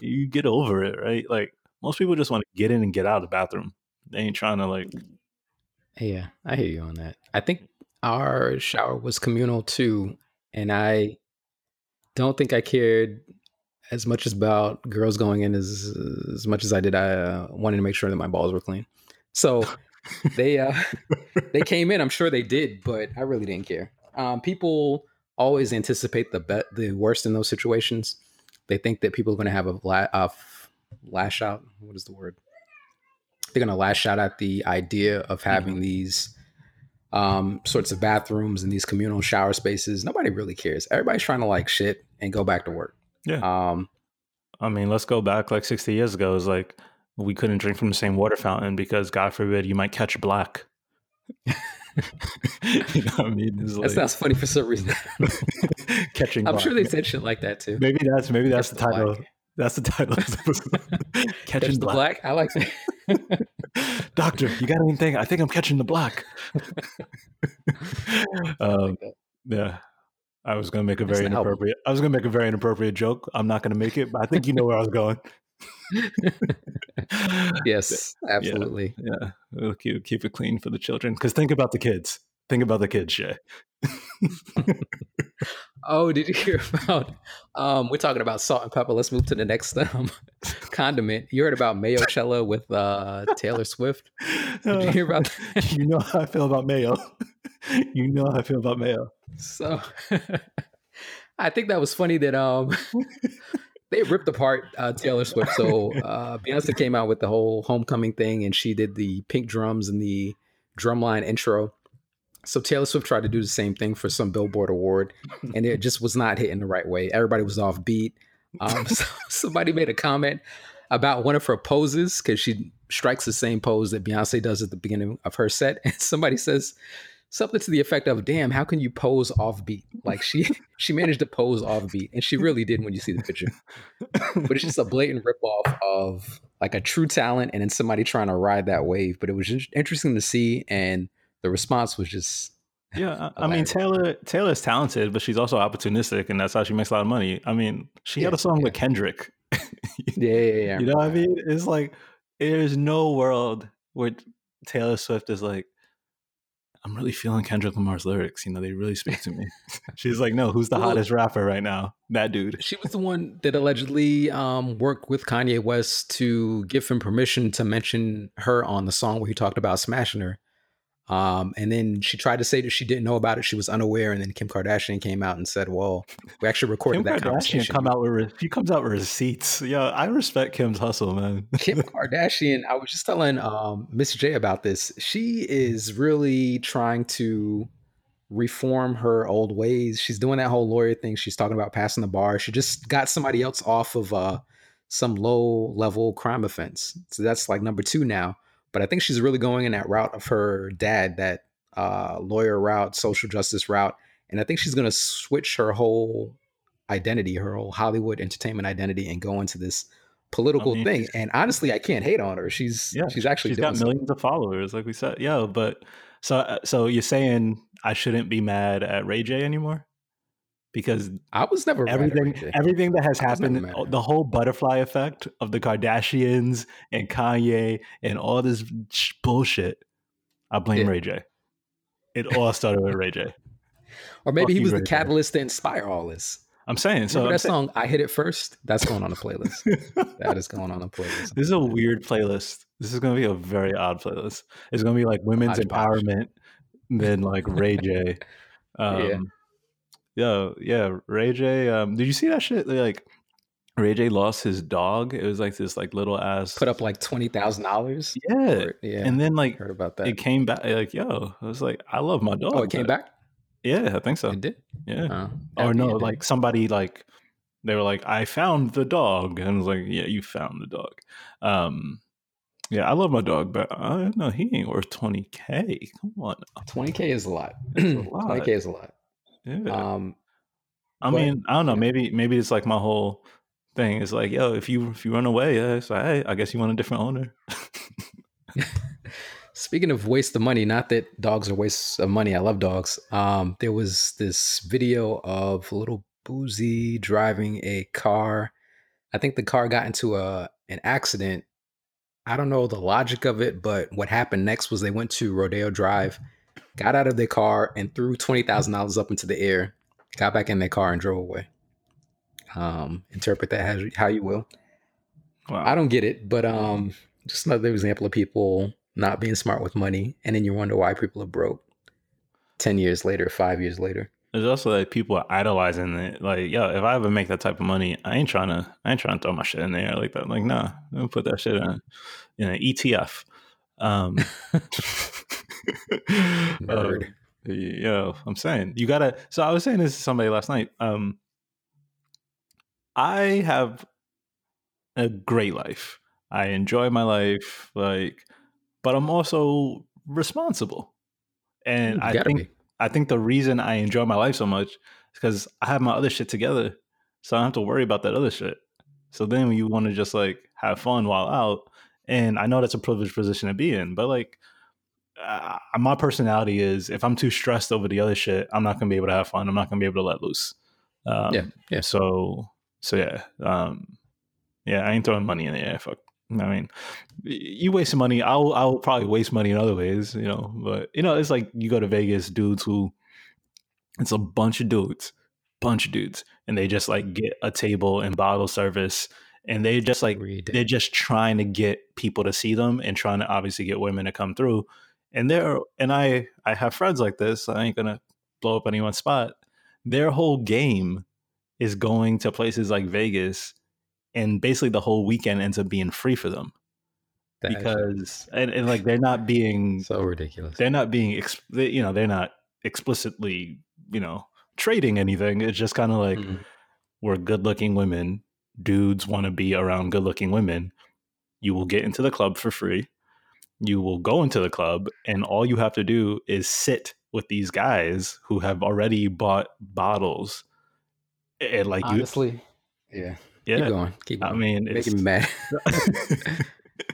you get over it, right? Like most people just want to get in and get out of the bathroom. They ain't trying to like. Yeah, I hear you on that. I think our shower was communal too, and I don't think I cared as much about girls going in as as much as I did. I uh, wanted to make sure that my balls were clean. So they uh, they came in. I'm sure they did, but I really didn't care. Um, people always anticipate the the worst in those situations. They think that people are going to have a, la- a lash out. What is the word? They're going to lash out at the idea of having mm-hmm. these um, sorts of bathrooms and these communal shower spaces. Nobody really cares. Everybody's trying to like shit and go back to work. Yeah. Um, I mean, let's go back like 60 years ago. It's like we couldn't drink from the same water fountain because, God forbid, you might catch black. you know what I mean? It's that like, sounds funny for some reason. catching. I'm black. sure they said shit like that too. Maybe that's maybe that's Catch the title. Black. That's the title. catching Catch the black. black. I like that. Doctor, you got anything? I think I'm catching the black. um, yeah. I was gonna make a very inappropriate. I was gonna make a very inappropriate joke. I'm not gonna make it, but I think you know where I was going. yes, absolutely. Yeah, yeah. We'll keep, keep it clean for the children. Because think about the kids. Think about the kids, Shay. oh, did you hear about? Um, we're talking about salt and pepper. Let's move to the next um, condiment. You heard about mayo cello with uh, Taylor Swift? Did you hear about? That? you know how I feel about mayo. you know how I feel about mayo. So, I think that was funny that um, they ripped apart uh, Taylor Swift. So uh, Beyonce came out with the whole homecoming thing, and she did the pink drums and the drumline intro. So Taylor Swift tried to do the same thing for some Billboard award, and it just was not hitting the right way. Everybody was off beat. Um, so somebody made a comment about one of her poses because she strikes the same pose that Beyonce does at the beginning of her set, and somebody says something to the effect of damn how can you pose off beat like she she managed to pose off beat and she really did when you see the picture. But it's just a blatant ripoff of like a true talent and then somebody trying to ride that wave. But it was interesting to see and the response was just yeah i mean taylor taylor's talented but she's also opportunistic and that's how she makes a lot of money. I mean she yeah, had a song yeah. with kendrick. Yeah, yeah, yeah. You know what i mean? It's like there's no world where taylor swift is like I'm really feeling Kendrick Lamar's lyrics. You know, they really speak to me. She's like, no, who's the well, hottest rapper right now? That dude. She was the one that allegedly um, worked with Kanye West to give him permission to mention her on the song where he talked about smashing her. Um, and then she tried to say that she didn't know about it. She was unaware. And then Kim Kardashian came out and said, "Well, we actually recorded Kim that Kardashian conversation." Come out with she comes out with receipts. Yeah, I respect Kim's hustle, man. Kim Kardashian. I was just telling um, Miss J about this. She is really trying to reform her old ways. She's doing that whole lawyer thing. She's talking about passing the bar. She just got somebody else off of uh, some low level crime offense. So that's like number two now. But I think she's really going in that route of her dad, that uh, lawyer route, social justice route. And I think she's going to switch her whole identity, her whole Hollywood entertainment identity, and go into this political I mean, thing. And honestly, I can't hate on her. She's yeah, she's actually she's got millions of followers, like we said. Yeah, but so uh, so you're saying I shouldn't be mad at Ray J anymore? Because I was never everything everything that has happened the whole butterfly effect of the Kardashians and Kanye and all this bullshit I blame yeah. Ray J. It all started with Ray J. Or maybe Fuck he was the catalyst to inspire all this. I'm saying so. Remember I'm that saying, song "I Hit It First? That's going on a playlist. that is going on a playlist. This is a weird playlist. This is going to be a very odd playlist. It's going to be like women's empowerment, then like Ray J. Um, yeah yeah, yeah. Ray J. Um, did you see that shit? Like Ray J lost his dog. It was like this like little ass put up like twenty thousand dollars. Yeah, yeah. And then like heard about that. It came back. Like yo, I was like, I love my dog. Oh, it came back. Yeah, I think so. It did. Yeah. Oh, or no, like somebody like they were like, I found the dog, and I was like, Yeah, you found the dog. Um, yeah, I love my dog, but I know he ain't worth twenty k. Come on, twenty k is a lot. Twenty k is a lot. Yeah. Um, I but, mean, I don't know. Maybe maybe it's like my whole thing is like, yo, if you if you run away, yeah, it's like, hey, I guess you want a different owner. Speaking of waste of money, not that dogs are waste of money. I love dogs. Um, there was this video of Lil Boosie driving a car. I think the car got into a an accident. I don't know the logic of it, but what happened next was they went to Rodeo Drive got out of their car and threw twenty thousand dollars up into the air, got back in their car and drove away. Um, interpret that how, how you will. Wow. I don't get it, but um, just another example of people not being smart with money, and then you wonder why people are broke ten years later, five years later. There's also like people are idolizing it. Like, yo, if I ever make that type of money, I ain't trying to, I ain't trying to throw my shit in there like that. Like, nah, I'm gonna put that shit in, in an ETF. Um, Nerd. Um, yeah, I'm saying you gotta. So I was saying this to somebody last night. Um, I have a great life. I enjoy my life, like, but I'm also responsible, and I think be. I think the reason I enjoy my life so much is because I have my other shit together, so I don't have to worry about that other shit. So then you want to just like have fun while out, and I know that's a privileged position to be in, but like uh, my personality is if I'm too stressed over the other shit, I'm not gonna be able to have fun. I'm not gonna be able to let loose. Um, Yeah, yeah. So so yeah, um, yeah. I ain't throwing money in the air. Fuck. I mean, you waste money. I'll I'll probably waste money in other ways, you know. But you know, it's like you go to Vegas, dudes who it's a bunch of dudes, bunch of dudes, and they just like get a table and bottle service, and they just like they're just trying to get people to see them and trying to obviously get women to come through. And they're and I I have friends like this. I ain't gonna blow up anyone's spot. Their whole game is going to places like Vegas, and basically the whole weekend ends up being free for them That because and, and like they're not being so ridiculous. they're not being they, you know they're not explicitly you know trading anything. It's just kind of like Mhm. we're good looking women. Dudes want to be around good looking women. You will get into the club for free. You will go into the club, and all you have to do is sit with these guys who have already bought bottles. And like you, Honestly, yeah. Keep yeah. going. Keep going. I mean, it's, making me mad.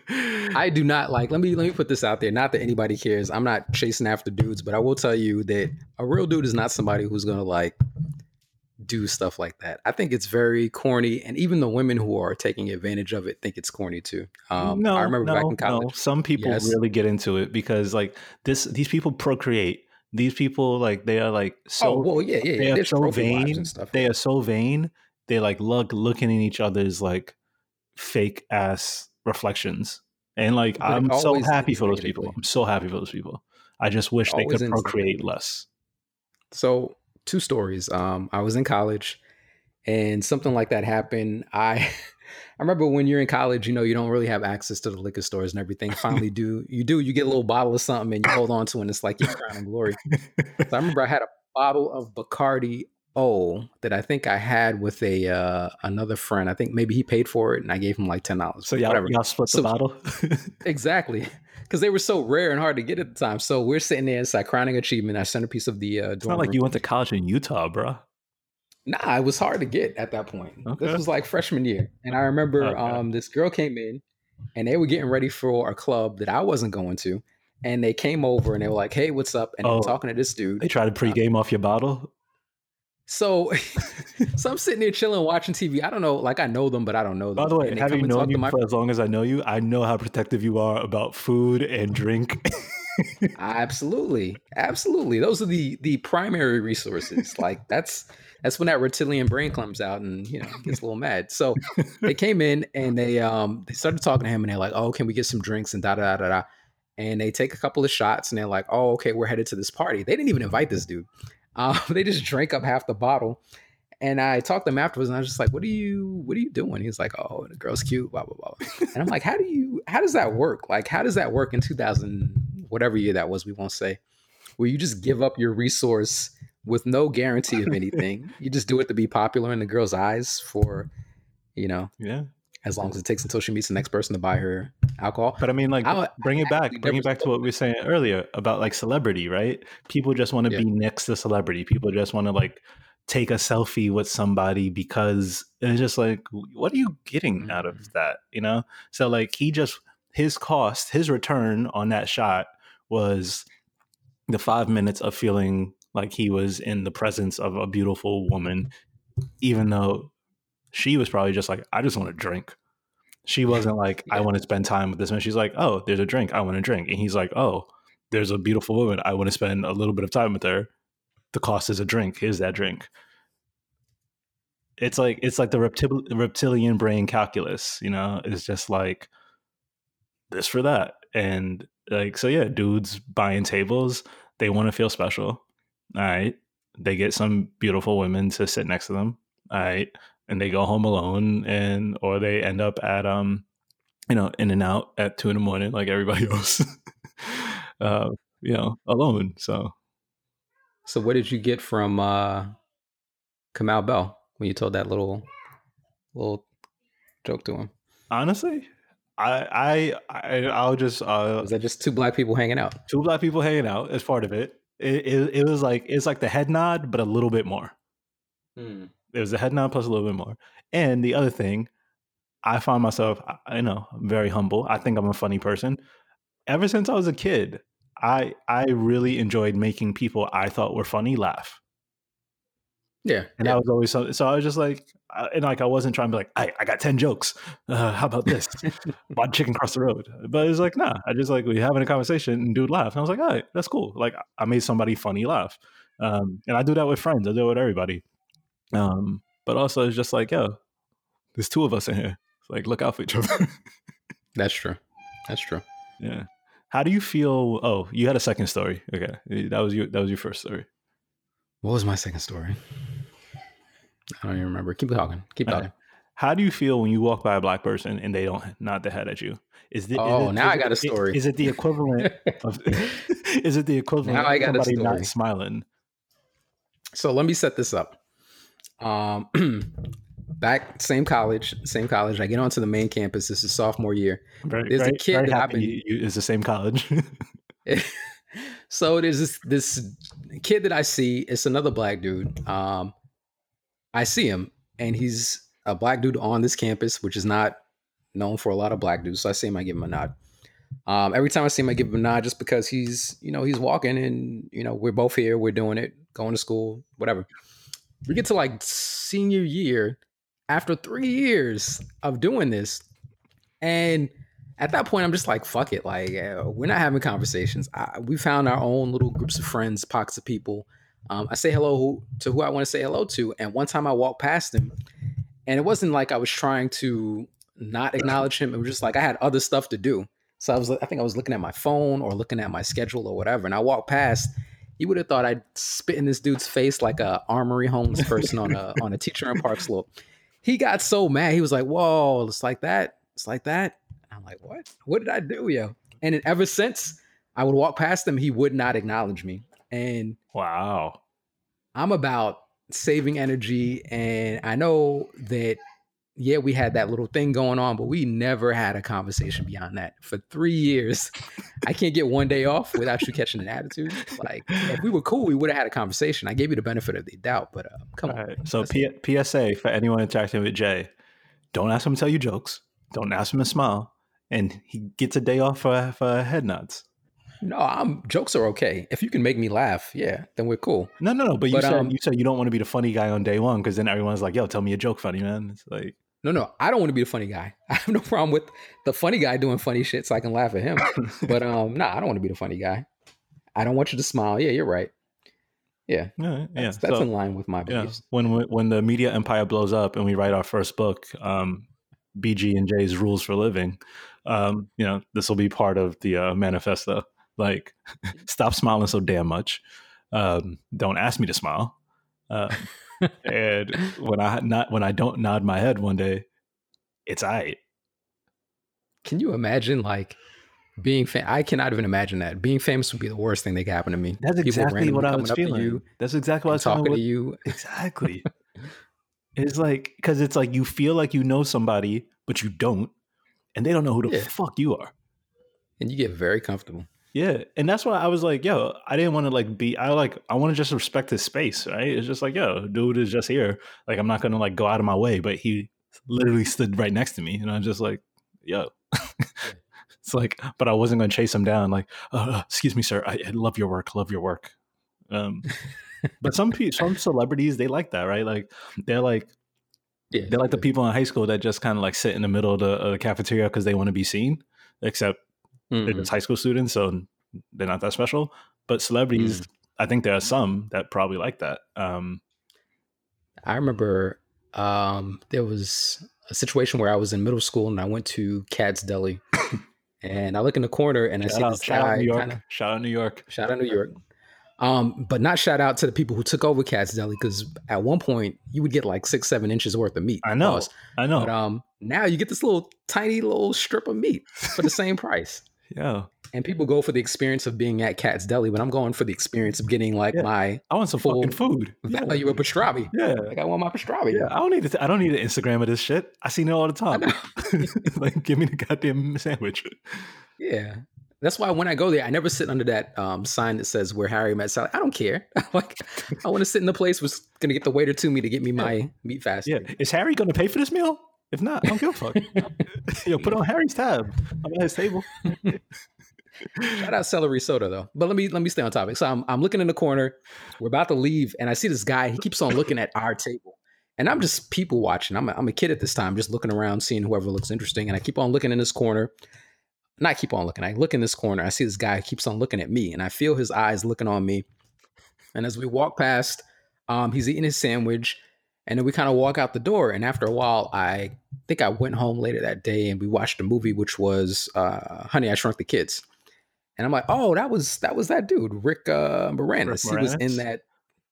I do not like. Let me let me put this out there. Not that anybody cares. I'm not chasing after dudes, but I will tell you that a real dude is not somebody who's gonna like do stuff like that. I think it's very corny, and even the women who are taking advantage of it think it's corny too. Um, no, I remember no, back in college. No. Some people Yes. really get into it because like this. These people procreate. These people like they are like so. oh well, yeah, yeah. they yeah. are There's so vain. stuff. They are so vain. They like look looking in each other's like fake ass reflections. And like But I'm so happy for those people. I'm so happy for those people. I just wish they could procreate less. So two stories. Um, I was in college, and something like that happened. I I remember when you're in college, you know, you don't really have access to the liquor stores and everything. Finally, do you do? You get a little bottle of something and you hold on to it, and it's like your crown and glory. So I remember I had a bottle of Bacardi O that I think I had with a uh, another friend. I think maybe he paid for it, and I gave him like ten dollars. So y'all, whatever. y'all split So- the bottle. Exactly. Because they were so rare and hard to get at the time. So we're sitting there, it's like crowning achievement. I centerpiece of the uh, it's dorm not like room. you went to college in Utah, bro. Nah, it was hard to get at that point. Okay. This was like freshman year. And I remember Okay. um, this girl came in and they were getting ready for a club that I wasn't going to. And they came over and they were like, hey, what's up? And Oh. were talking to this dude. They tried to pregame off your bottle. So, so I'm sitting there chilling, watching TV. I don't know, like I know them, but I don't know them. By the way, And having come and talk known you my- for as long as I know you, I know how protective you are about food and drink. Absolutely, absolutely. Those are the the primary resources. Like that's that's when that reptilian brain comes out and you know gets a little mad. So they came in and they um they started talking to him and they're like, oh, can we get some drinks and da da da da da. And they take a couple of shots and they're like, oh, okay, we're headed to this party. They didn't even invite this dude. Um, they just drank up half the bottle. And I talked to him afterwards, and I was just like, "What are you? What are you doing?" He's like, "Oh, the girl's cute." Blah blah blah. And I'm like, "How do you? How does that work? Like, how does that work in 2000, whatever year that was? We won't say, where you just give up your resource with no guarantee of anything. you just do it to be popular in the girl's eyes for, you know, yeah, as long as it takes until she meets the next person to buy her alcohol. but I mean, like, I- bring it back. Bring it back to what we were saying earlier about like celebrity, right? People just want to Yeah. be next to celebrity. People just want to like take a selfie with somebody because it's just like, what are you getting out Mm-hmm. of that? You know? So like, he just his cost, his return on that shot was the five minutes of feeling like he was in the presence of a beautiful woman, even though she was probably just like, I just want to drink. She wasn't like, I want to spend time with this man. She's like, oh, there's a drink. I want to drink. And he's like, oh, there's a beautiful woman. I want to spend a little bit of time with her. The cost is a drink. Here's that drink. It's like it's like the reptil- reptilian brain calculus, you know. It's just like this for that, and like so, yeah. Dudes buying tables, they want to feel special. All right, they get some beautiful women to sit next to them. All right, and they go home alone, and or they end up at um, you know, in and out at two in the morning, like everybody else. uh, you know, alone. So So, what did you get from uh, Kamau Bell when you told that little little joke to him? honestly, I I, I I'll just uh, Was that just two black people hanging out? two black people hanging out as part of it. It, it. it was like it's like the head nod, but a little bit more. It was a head nod plus a little bit more. And the other thing, I find myself, I- I know, very humble. I think I'm a funny person. Ever since I was a kid, I I really enjoyed making people I thought were funny laugh. Yeah, and yeah. that was always so. So I was just like, and like I wasn't trying to be like, I, I got ten jokes. Uh, how about this? Bought chicken across the road. But it was like, nah. I just like we having a conversation and dude laugh. And I was like, all right, that's cool. Like I made somebody funny laugh, um, and I do that with friends. I do it with everybody. Um, but also it's just like, yo, there's two of us in here. It's like look out for each other. that's true. That's true. Yeah. How do you feel? Oh, you had a second story. Okay, that was your that was your first story. What was my second story? I don't even remember. Keep talking. Keep talking. How do you feel when you walk by a black person and they don't nod their head at you? Is the, oh is it, now is I got it, a story. Is it the equivalent of? is it the equivalent? Now I got of a story. not smiling. So let me set this up. Um, back same college, same college. I get onto the main campus. This is sophomore year. Very, There's very, a kid that I've been. you, it's the same college. so there's this this kid that I see. It's another black dude. Um, I see him, and he's a black dude on this campus, which is not known for a lot of black dudes. So I see him, I give him a nod. Um, every time I see him, I give him a nod just because he's, you know, he's walking and, you know, we're both here, we're doing it, going to school, whatever. We get to like senior year after three years of doing this. And at that point, I'm just like, fuck it. Like, uh, we're not having conversations. I, we found our own little groups of friends, pockets of people. Um, I say hello to who I want to say hello to. And one time I walked past him, and it wasn't like I was trying to not acknowledge him. It was just like I had other stuff to do. So I was, I think I was looking at my phone or looking at my schedule or whatever. And I walked past. You would have thought I'd spit in this dude's face like a armory homeless person on a on a teacher in Park Slope. He got so mad. He was like, "Whoa, it's like that. It's like that." I'm like, "What? What did I do, yo?" And then ever since I would walk past him, he would not acknowledge me. And wow, I'm about saving energy, and I know that yeah, we had that little thing going on, but we never had a conversation beyond that for three years. I can't get one day off without you catching an attitude. Like, if we were cool, we would have had a conversation. I gave you the benefit of the doubt, but uh, come All on. right. So P- PSA for anyone interacting with Jay: don't ask him to tell you jokes. Don't ask him to smile, and he gets a day off for for head nods. No, I'm jokes are okay. If you can make me laugh, yeah, then we're cool. No, no, no. But you said um, you said you don't want to be the funny guy on day one because then everyone's like, "Yo, tell me a joke, funny man." It's like, No, no, I don't want to be the funny guy. I have no problem with the funny guy doing funny shit so I can laugh at him. but um, no, nah, I don't want to be the funny guy. I don't want you to smile. Yeah, you're right. Yeah, yeah, yeah. that's, that's So- in line with my yeah. beliefs. When we- when the media empire blows up and we write our first book, um, BG and J's rules for living, um, you know, this will be part of the uh, manifesto. Like, stop smiling so damn much. Um, don't ask me to smile. Uh, and when I not when I don't nod my head one day, it's I. Can you imagine like being fam- I cannot even imagine that. Being famous would be the worst thing that could happen to me. That's People exactly what I was feeling. You, That's exactly what I was talking to you. Exactly. it's like because it's like you feel like you know somebody, but you don't, and they don't know who the Yeah. fuck you are. And you get very comfortable. Yeah, and that's why I was like, yo, I didn't want to like be. I like I want to just respect his space, right? It's just like, yo, dude is just here. Like I'm not gonna like go out of my way, but he literally stood right next to me, and I'm just like, yo. it's like, but I wasn't gonna chase him down. Like, uh, excuse me, sir, I, I love your work, love your work. Um, but some people, some celebrities, they like that, right? Like they're like Yeah. they're like the people in high school that just kind of like sit in the middle of the, of the cafeteria because they want to be seen, except they're Mhm. just high school students, so they're not that special. But celebrities, I think there are some that probably like that. Um, I remember um, there was a situation where I was in middle school and I went to Katz's Deli, and I look in the corner and I see out, this shout out. New York, Kinda, shout out New York. shout out New York. Um, but not shout out to the people who took over Katz's Deli because at one point you would get like six, seven inches worth of meat. I know. I know. But um, now you get this little tiny little strip of meat for the same price. Yeah, And people go for the experience of being at Katz's Deli, but I'm going for the experience of getting like Yeah. my I want some Full fucking food. Yeah, value of pastrami. yeah. Like I want my pastrami. Yeah, I don't need to. I don't need an Instagram of this shit. I seen it all the time. like, give me the goddamn sandwich. Yeah. That's why when I go there, I never sit under that um, sign that says where Harry met Sally. I don't care. like, I want to sit in the place was going to get the waiter to me to get me my meat fast. Yeah, is Harry going to pay for this meal? If not, I don't give a fuck. Yo, put on Harry's tab. I'm at his table. Shout out celery soda though. But let me let me stay on topic. So I'm I'm looking in the corner. We're about to leave, and I see this guy. He keeps on looking at our table, and I'm just people watching. I'm a, I'm a kid at this time, just looking around, seeing whoever looks interesting, and I keep on looking in this corner. Not keep on looking. I look in this corner. I see this guy keeps on looking at me, and I feel his eyes looking on me. And as we walk past, um, he's eating his sandwich, and then we kind of walk out the door. And after a while, I think I went home later that day, and we watched a movie which was uh, Honey, I Shrunk the Kids. And I'm like, oh, that was that was that dude, Rick uh, Moranis. Rick Moranis. He was in that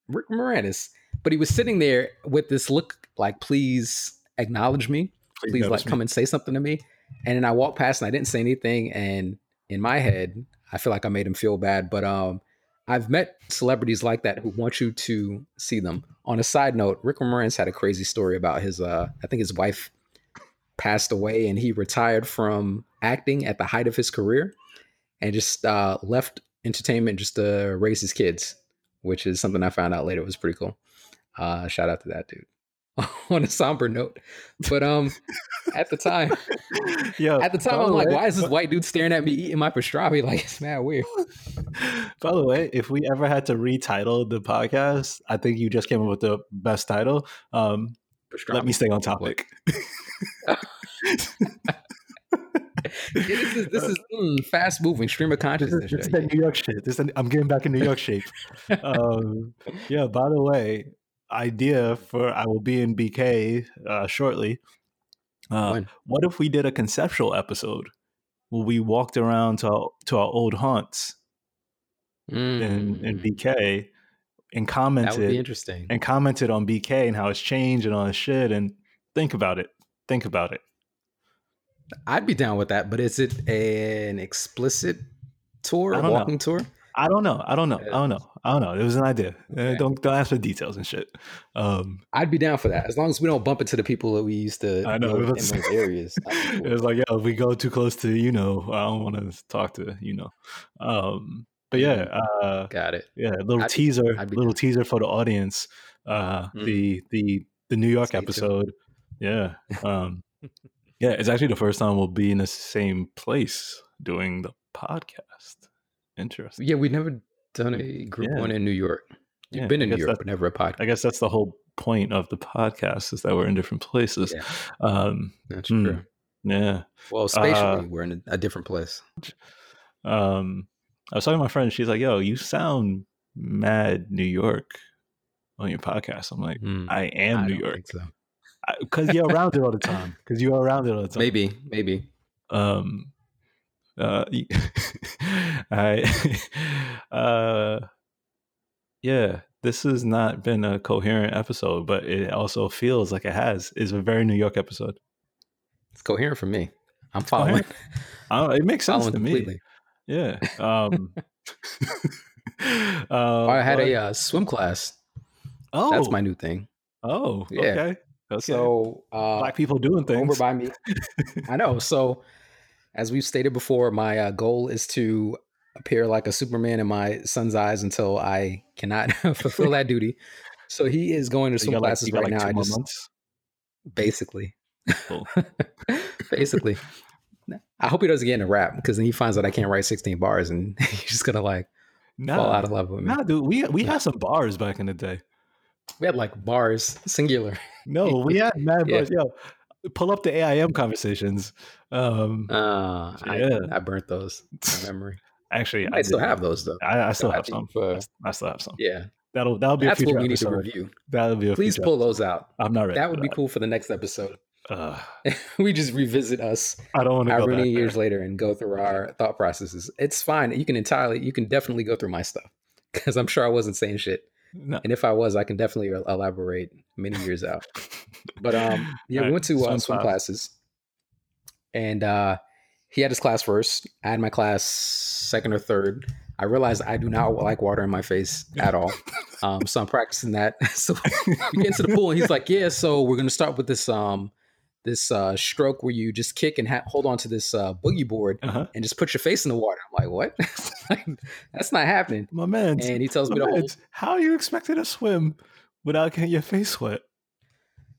Rick Moranis, but he was sitting there with this look like, please acknowledge me, please, please like me. come and say something to me. And then I walked past and I didn't say anything. And in my head, I feel like I made him feel bad. But um, I've met celebrities like that who want you to see them. On a side note, Rick Moranis had a crazy story about his. Uh, I think his wife passed away, and he retired from acting at the height of his career and just uh, left entertainment just to raise his kids, which is something I found out later was pretty cool. Uh, shout out to that dude. On a somber note, but um, at the time, yeah, at the time, I'm like, way, why is this white dude staring at me eating my pastrami? Like it's mad weird. By the way, if we ever had to retitle the podcast, I think you just came up with the best title. Um, let me stay on topic this is this is mm, fast moving stream of consciousness. This is that New York shit. This is, I'm getting back in New York shape. um, yeah. By the way, idea for I will be in BK uh, shortly. Uh, what if we did a conceptual episode where we walked around to our, to our old haunts mm. in in mm. BK and commented? That would be interesting. And commented on BK and how it's changed and all this shit. And think about it. Think about it. I'd be down with that, but is it an explicit tour, a walking know. tour? I don't know. I don't know. I don't know. I don't know. It was an idea. Okay. don't don't ask for details and shit. Um, I'd be down for that as long as we don't bump into the people that we used to. I know in those areas. Cool. It was like, yeah, if we go too close to you know, I don't want to talk to you know. Um, but yeah, mm-hmm. uh, got it. Yeah, a little I'd, teaser, I'd little down. teaser for the audience. Uh, mm. The the the New York Stay episode. Tuned. Yeah. Um, yeah, it's actually the first time we'll be in the same place doing the podcast. Interesting. Yeah, we've never done a group yeah. one in New York. You've yeah, been in New York, but never a podcast. I guess that's the whole point of the podcast is that we're in different places. Yeah. Um, that's hmm, true. Yeah. Well, spatially, uh, we're in a, a, different place. Um, I was talking to my friend. She's like, "Yo, you sound mad New York on your podcast." I'm like, mm, "I am I New York." So because you're around it all the time. Because you're around it all the time. Maybe, maybe. Um, uh, I, uh, yeah. This has not been a coherent episode, but it also feels like it has. It's a very New York episode. It's coherent for me. I'm following. it makes sense to completely. me. Yeah. Um, uh, I had but, a uh, swim class. Oh, that's my new thing. Oh, yeah. Okay. Okay. So uh, black people doing things over by me. I know. So as we've stated before, my uh, goal is to appear like a Superman in my son's eyes until I cannot fulfill that duty. So he is going to swim classes like, right like now. I just months? basically, cool. basically. I hope he doesn't get in a rap because then he finds out I can't write 16 bars and he's just gonna like nah, fall out of love with me. Nah, dude, we we had some bars back in the day. We had like bars, singular. No, we had mad yeah. bars. Yo, pull up the AIM conversations. Um, uh, yeah, I, I burnt those memory. Actually, I, I still have those though. I, I still have some. Uh, I still have some. Yeah, that'll that'll be that's what we need to review. That'll be a please pull those out. I'm not ready. That would be that. cool for the next episode. Uh, we just revisit us. I don't want to go many years later and go through our thought processes. It's fine. You can entirely, you can definitely go through my stuff because I'm sure I wasn't saying shit no. And if I was, I can definitely elaborate many years out. But um, yeah, right. we went to uh, swim classes, and uh, he had his class first. I had my class second or third. I realized I do not like water in my face at all. Um, so I'm practicing that. so we get into the pool, and he's like, "Yeah, so we're gonna start with this um, this uh, stroke where you just kick and ha- hold on to this uh, boogie board uh-huh. and just put your face in the water. I'm like, what? That's not happening. My man. And he tells me to hold. How are you expected to swim without getting your face wet?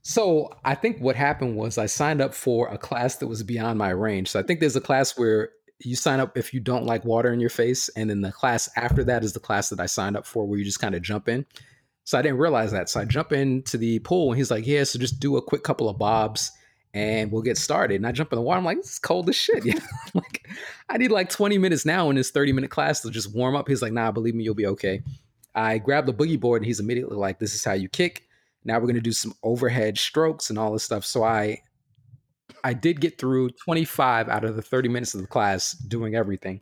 So I think what happened was I signed up for a class that was beyond my range. So I think there's a class where you sign up if you don't like water in your face, and then the class after that is the class that I signed up for, where you just kind of jump in. So I didn't realize that. So I jump into the pool, and he's like, "Yeah, so just do a quick couple of bobs." and we'll get started. And I jump in the water. I'm like, this is cold as shit. Yeah. like, I need like 20 minutes now in this 30 minute class to just warm up. He's like, nah, believe me, you'll be okay. I grab the boogie board and he's immediately like, this is how you kick. Now we're going to do some overhead strokes and all this stuff. So I, I did get through 25 out of the 30 minutes of the class doing everything.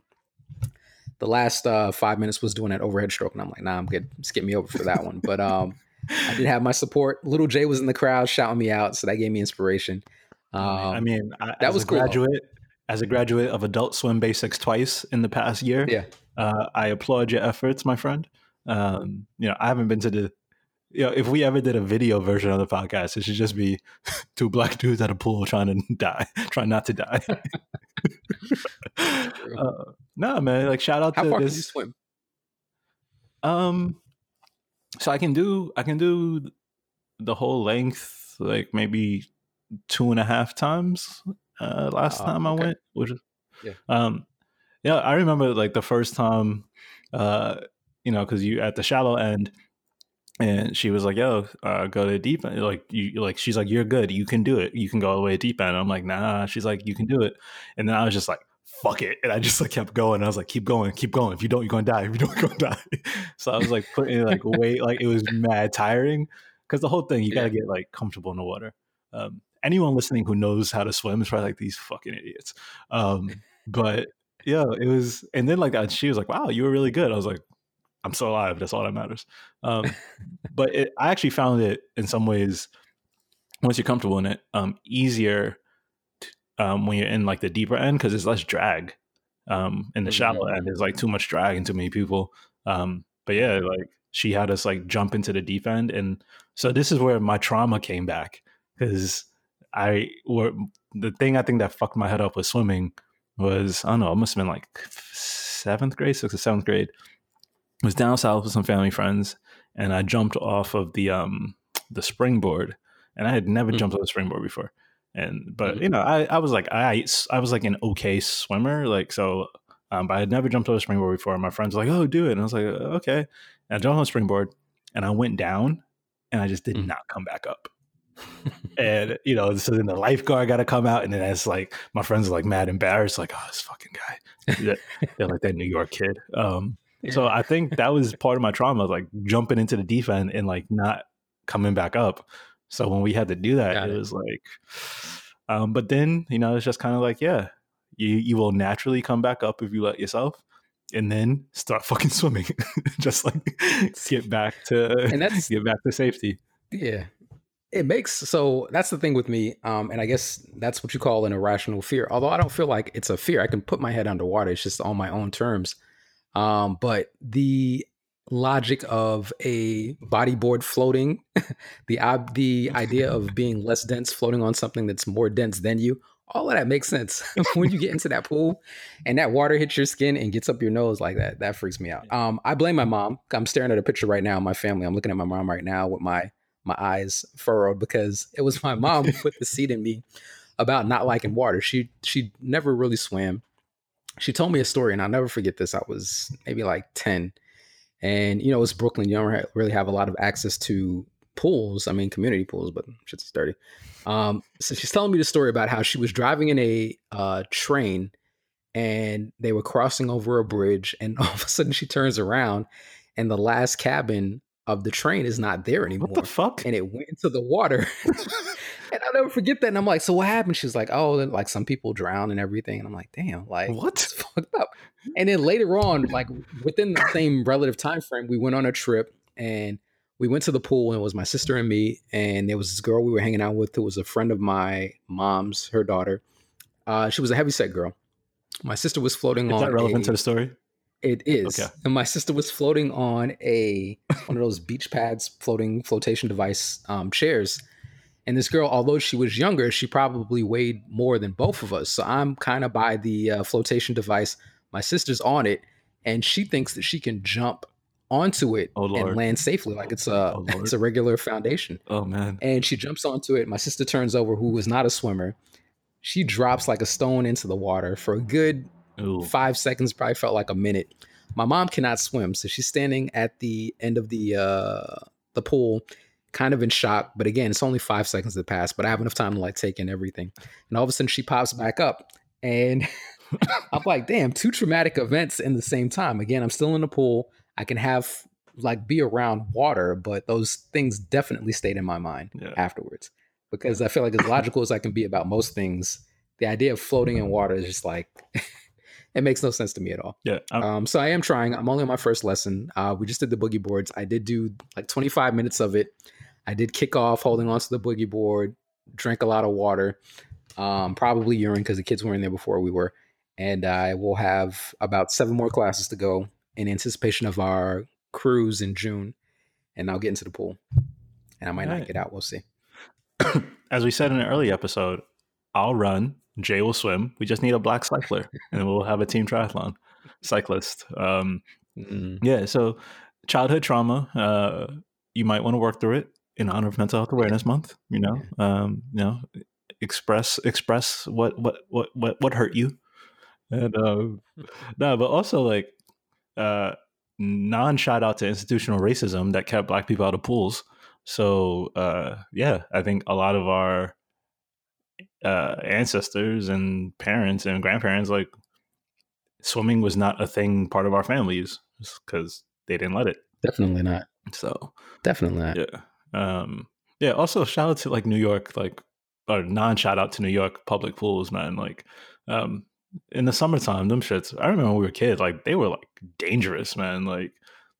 The last uh, five minutes was doing that overhead stroke, and I'm like, nah, I'm good. Skip me over for that one. But um, I did have my support. Little Jay was in the crowd shouting me out, so that gave me inspiration. Um, I mean, I, that was cool. graduate. As a graduate of Adult Swim Basics twice in the past year, yeah, uh, I applaud your efforts, my friend. Um, you know, I haven't been to the. You know, if we ever did a video version of the podcast, it should just be two black dudes at a pool trying to die, trying not to die. uh, no, man. Like, shout out How to far this. Can you swim? Um, so I can do I can do the whole length, like maybe two and a half times uh, last oh, time I went. Which, yeah, um, yeah, I remember like the first time, uh, you know, because you at the shallow end, and she was like, "Yo, uh, go to deep end." Like you, like she's like, "You're good. You can do it. You can go all the way to deep end." I'm like, "Nah." She's like, "You can do it," and then I was just like, fuck it. And I just like kept going. I was like, keep going, keep going. If you don't, you're gonna die. If you don't, you're gonna die. so I was like putting like weight, like it was mad tiring. Cause the whole thing, you gotta get like comfortable in the water. Um, anyone listening who knows how to swim is probably like these fucking idiots. Um, but yeah, it was and then like she was like, Wow, you were really good. I was like, I'm still alive. That's all that matters. Um, but it, I actually found it in some ways, once you're comfortable in it, um, easier um, when you're in like the deeper end because there's less drag. Um, in the shallow mm-hmm. end, there's like too much drag and too many people. Um, but yeah, like she had us like jump into the deep end, and so this is where my trauma came back because I were the thing I think that fucked my head up with swimming was I don't know, it must have been like seventh grade, sixth or seventh grade. Was down south with some family friends, and I jumped off of the um the springboard, and I had never mm-hmm. jumped off the springboard before and but mm-hmm. you know I, I was like I I was like an okay swimmer like so um, but I had never jumped on a springboard before. My friends were like, "Oh, do it," and I was like, uh, "Okay." And I jumped on a springboard, and I went down, and I just did mm. not come back up. and you know, so then the lifeguard got to come out, and then it's like my friends are like mad embarrassed, like, "Oh, this fucking guy," they're like that New York kid. Um, yeah. So I think that was part of my trauma, like jumping into the deep end and like not coming back up. So when we had to do that, it, it was like, um, but then you know, it's just kind of like, yeah, you you will naturally come back up if you let yourself, and then start fucking swimming, just like get back to and that's get back to safety. Yeah, it makes so that's the thing with me um and i guess that's what you call an irrational fear although i don't feel like it's a fear i can put my head underwater it's just on my own terms um but the logic of a bodyboard floating, the the idea of being less dense floating on something that's more dense than you, all of that makes sense when you get into that pool and that water hits your skin and gets up your nose like that. That freaks me out. Um, I blame my mom. I'm staring at a picture right now of my family. I'm looking at my mom right now with my my eyes furrowed because it was my mom who put the seed in me about not liking water. She she never really swam. She told me a story and I'll never forget this. I was maybe like 10 and you know, it's Brooklyn. You don't really have a lot of access to pools. I mean, community pools, but shit's dirty. Um, so she's telling me the story about how she was driving in a uh, train and they were crossing over a bridge, and all of a sudden she turns around, and the last cabin of the train is not there anymore. What the fuck? And it went into the water. and I'll never forget that. And I'm like, so what happened? She's like, oh, like some people drown and everything. And I'm like, damn, like what? fucked up. And then later on, like within the same relative time frame, we went on a trip and we went to the pool and it was my sister and me. And there was this girl we were hanging out with who was a friend of my mom's, her daughter. Uh, she was a heavy set girl. My sister was floating is on. Is that relevant a, to the story? It is. Okay. And my sister was floating on a one of those beach pads floating flotation device um, chairs. And this girl, although she was younger, she probably weighed more than both of us. So I'm kind of by the uh, flotation device. My sister's on it, and she thinks that she can jump onto it oh, and land safely, like it's a oh, it's a regular foundation. Oh man! And she jumps onto it. My sister turns over, who is not a swimmer. She drops like a stone into the water for a good Ooh. five seconds probably felt like a minute. My mom cannot swim, so she's standing at the end of the uh the pool, kind of in shock. But again, it's only five seconds that pass, but I have enough time to like take in everything. And all of a sudden she pops back up and I'm like, damn, two traumatic events in the same time. Again, I'm still in the pool. I can have like be around water, but those things definitely stayed in my mind Yeah. afterwards. Because I feel like as logical as I can be about most things, the idea of floating in water is just like it makes no sense to me at all. Yeah. I'm- Um, so I am trying. I'm only on my first lesson. Uh, we just did the boogie boards. I did do like 25 minutes of it. I did kick off holding onto the boogie board, drank a lot of water, um, probably urine because the kids were in there before we were. And I will have about seven more classes to go in anticipation of our cruise in June. And I'll get into the pool. And I might Right. not get out. We'll see. as we said in an early episode, I'll run. Jay will swim. We just need a black cycler, and we'll have a team triathlon cyclist. Um, Mm, yeah. So, childhood trauma. Uh, you might want to work through it in honor of Mental Health Awareness Month. You know, um, you know, express express what what what what what hurt you, and uh, no, but also like uh, non shout out to institutional racism that kept black people out of pools. So uh, yeah, I think a lot of our uh, ancestors and parents and grandparents like swimming was not a thing part of our families because they didn't let it. definitely not. So Definitely not. yeah, um, yeah. Also, shout out to like New York, like or non shout out to New York public pools, man. Like um, in the summertime, them shits. I remember when we were kids, like they were like dangerous, man. Like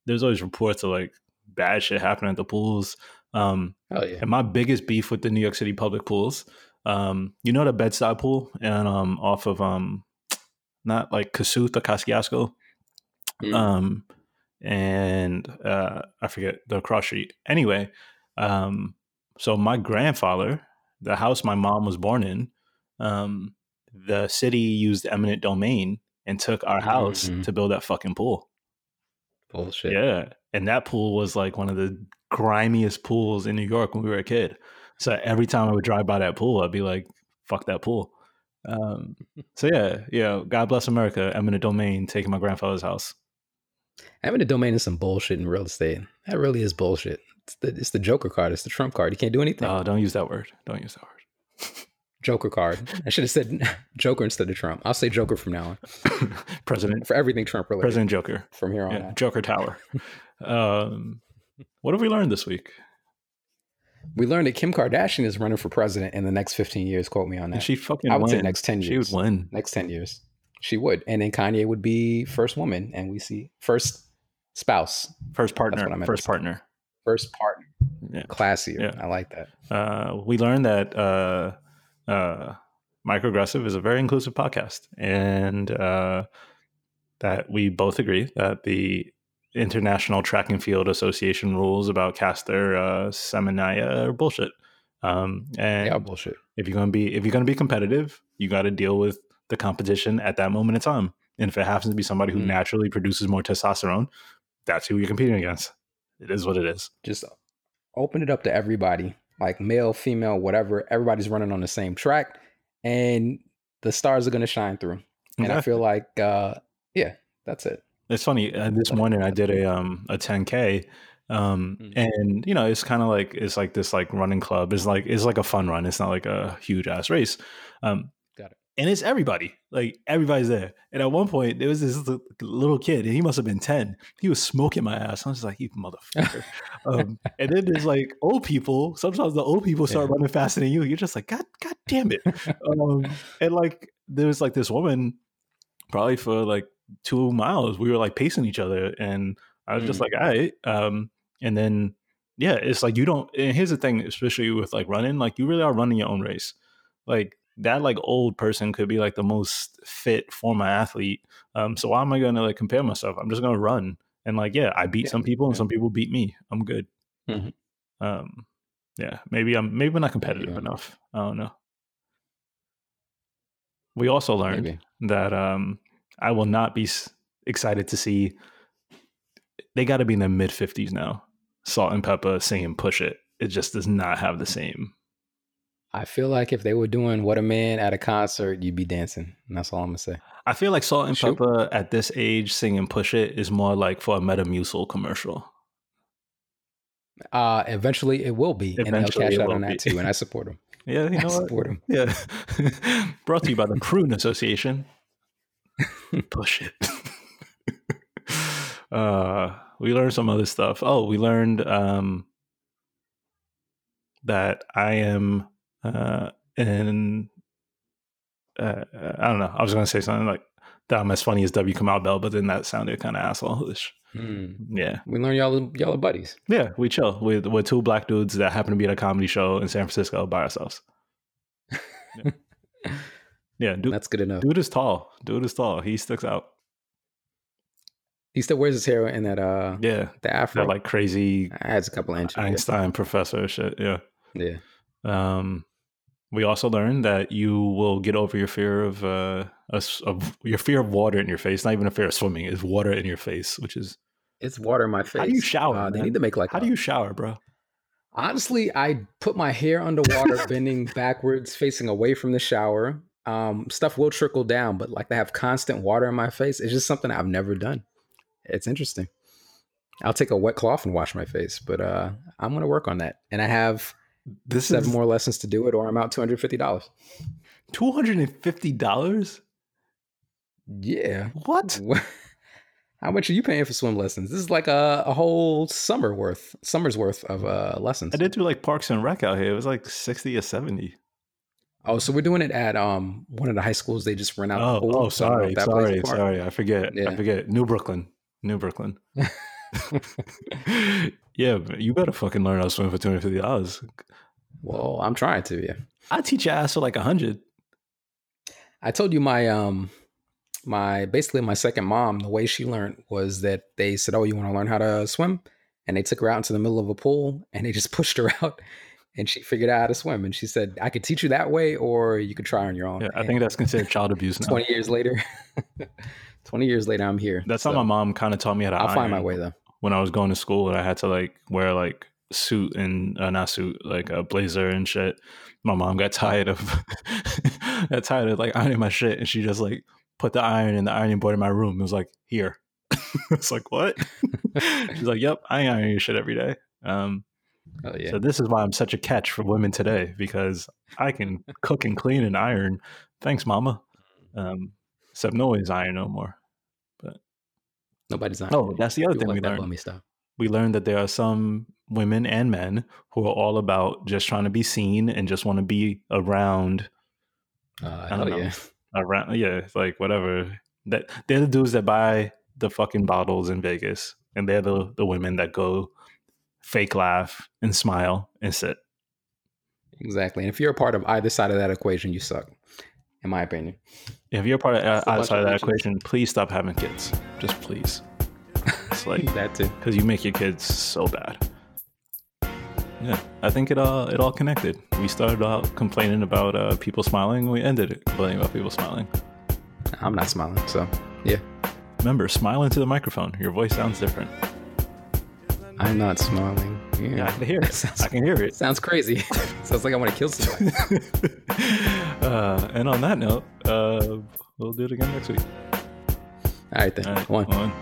there's always reports of like bad shit happening at the pools. Um, Oh, yeah. and my biggest beef with the New York City public pools, um, you know the Bed-Stuy pool and um off of um not like Kasuth or Kosciuszko, Mm. um, and uh, I forget the cross street. Anyway, um, so my grandfather, the house my mom was born in, um, the city used eminent domain and took our house Mhm. to build that fucking pool. Bullshit. Yeah. And that pool was like one of the grimiest pools in New York when we were a kid. So every time I would drive by that pool, I'd be like, fuck that pool. Um, so yeah, yeah. God bless America, eminent domain, taking my grandfather's house. Having a domain is some bullshit in real estate. That really is bullshit. It's the, it's the Joker card. It's the Trump card. You can't do anything. Oh, don't use that word. Don't use that word. Joker card. I should have said Joker instead of Trump. I'll say Joker from now on President, for everything Trump related President Joker. from here on Yeah. Joker Tower. um, what have we learned this week? We learned that Kim Kardashian is running for president in the next 15 years. Quote me on And that. she fucking I would say next 10 years. She would win. next 10 years. She would. And then Kanye would be first woman. And we see first spouse, First partner. First partner. First partner. Yeah. Classier. Yeah. I like that. uh, we learned that uh, uh, Microaggressive is a very inclusive podcast, and uh, that we both agree that the International Track and Field Association rules about Caster uh, Semenya are bullshit. Um, and Yeah, bullshit. if you're gonna be if you're gonna be competitive, you got to deal with the competition at that moment in time. And if it happens to be somebody who Mm. naturally produces more testosterone, that's who you're competing against. It is what it is. just open it up to everybody like male female whatever everybody's running on the same track and the stars are going to shine through and i feel like uh yeah that's it It's funny. Uh, this morning I did a um a 10k, um Mhm. and you know it's kind of like it's like this like running club. It's like it's like a fun run. It's not like a huge ass race. Um. And it's everybody. Like everybody's there. And at one point there was this little kid, and he must have been ten. He was smoking my ass. I was just like, you motherfucker. um, and then there's like old people. Sometimes the old people start Yeah. running faster than you. You're just like, God, God damn it. um, and like there was like this woman, probably for like two miles, we were like pacing each other, and I was just Mm. like, all right. Um, and then yeah, it's like you don't. And here's the thing, especially with like running, like you really are running your own race. Like that, like old person could be like the most fit former athlete. Um, so why am I going to like compare myself? I'm just going to run. And like, yeah, I beat Yeah, some people, and yeah. some people beat me. I'm good. Mhm. Um, yeah, maybe I'm maybe I'm not competitive Yeah. enough. I don't know. We also learned maybe that um, I will not be s- excited to see. They got to be in their mid fifties now. Salt-N-Pepa singing "Push It." It just does not have the same. I feel like if they were doing what a man at a concert you'd be dancing and that's all i'm gonna say I feel like Salt and Shoot. Pepa at this age singing "Push It" is more like for a Metamucil commercial. Uh, eventually it will be, and they'll cash out on that be. too, and I support them. Yeah, you I know what? support them. Yeah. Brought to you by the Prune Association. Push it. uh, we learned some other stuff. Oh, we learned um, that I am uh, in. Uh, I don't know. I was going to say something like that I'm as funny as W. Kamau Bell, but then that sounded kind of asshole-ish. Hmm. Yeah. We learn y'all y'all are buddies. Yeah, we chill. We're, we're two black dudes that happen to be at a comedy show in San Francisco by ourselves. Yeah, yeah dude, That's good enough. Dude is tall. Dude is tall. He sticks out. He still wears his hair in that uh Yeah. the afro. That like crazy adds a couple inches. Einstein professor shit. Yeah. Yeah. Um, we also learned that you will get over your fear of uh a of your fear of water in your face. Not even a fear of swimming. Is water in your face, which is It's water in my face. how do you shower? Uh, they need to make like how a- do you shower, bro? Honestly, I put my hair underwater, bending backwards, facing away from the shower. Um, stuff will trickle down, but like to have constant water in my face, it's just something I've never done. It's interesting. I'll take a wet cloth and wash my face, but uh, I'm gonna work on that. And I have This seven is more lessons to do it, or I'm out two hundred fifty dollars. two hundred and fifty dollars. Yeah. What? How much are you paying for swim lessons? This is like a, a whole summer worth, summer's worth of uh, lessons. I did do like Parks and Rec out here. It was like sixty or seventy. Oh, so we're doing it at um one of the high schools. They just rent out Oh, the pool. oh, so I don't know sorry, sorry, sorry. I forget. I forget. New Brooklyn, New Brooklyn. yeah, you better fucking learn how to swim for two hundred fifty dollars. Well, I'm trying to. Yeah, I teach your ass for like a hundred. I told you my um my basically my second mom. The way she learned was that they said, "Oh, you want to learn how to swim?" And they took her out into the middle of a pool and they just pushed her out. And she figured out how to swim. And she said, "I could teach you that way, or you could try on your own." Yeah, I And think that's considered child abuse now. 20 years later 20 years later i'm here That's So, how my mom kind of taught me how to i'll find my way though when I was going to school and I had to like wear like suit and uh, not suit like a blazer and shit. My mom got tired of got tired of like ironing my shit and she just like put the iron in the ironing board in my room. It was like here. it's like what? She's like, "Yep, I ain't ironing your shit every day." Um, oh yeah So this is why I'm such a catch for women today because I can cook and clean and iron. Thanks, mama. Um, except no one's iron no more. Nobody's on Oh, that's the other People thing like we learned. stuff We learned that there are some women and men who are all about just trying to be seen and just want to be around uh, don't know. yeah around yeah, like whatever. That they're the dudes that buy the fucking bottles in Vegas. And they're the, the women that go fake laugh and smile and sit. exactly and if you're a part of either side of that equation you suck in my opinion If you're part of uh, It's a bunch outside of that equation, please stop having kids. Just please. It's like that too because you make your kids so bad. Yeah, I think it all it all connected. We started out complaining about uh, people smiling. We ended it complaining about people smiling. i'm not smiling so yeah Remember, smile into the microphone. Your voice sounds different. I'm not smiling yeah, Yeah, I can hear it. sounds, I can hear it. sounds crazy sounds like i want to kill somebody uh, and on that note, uh, we'll do it again next week. all right then All right, one one.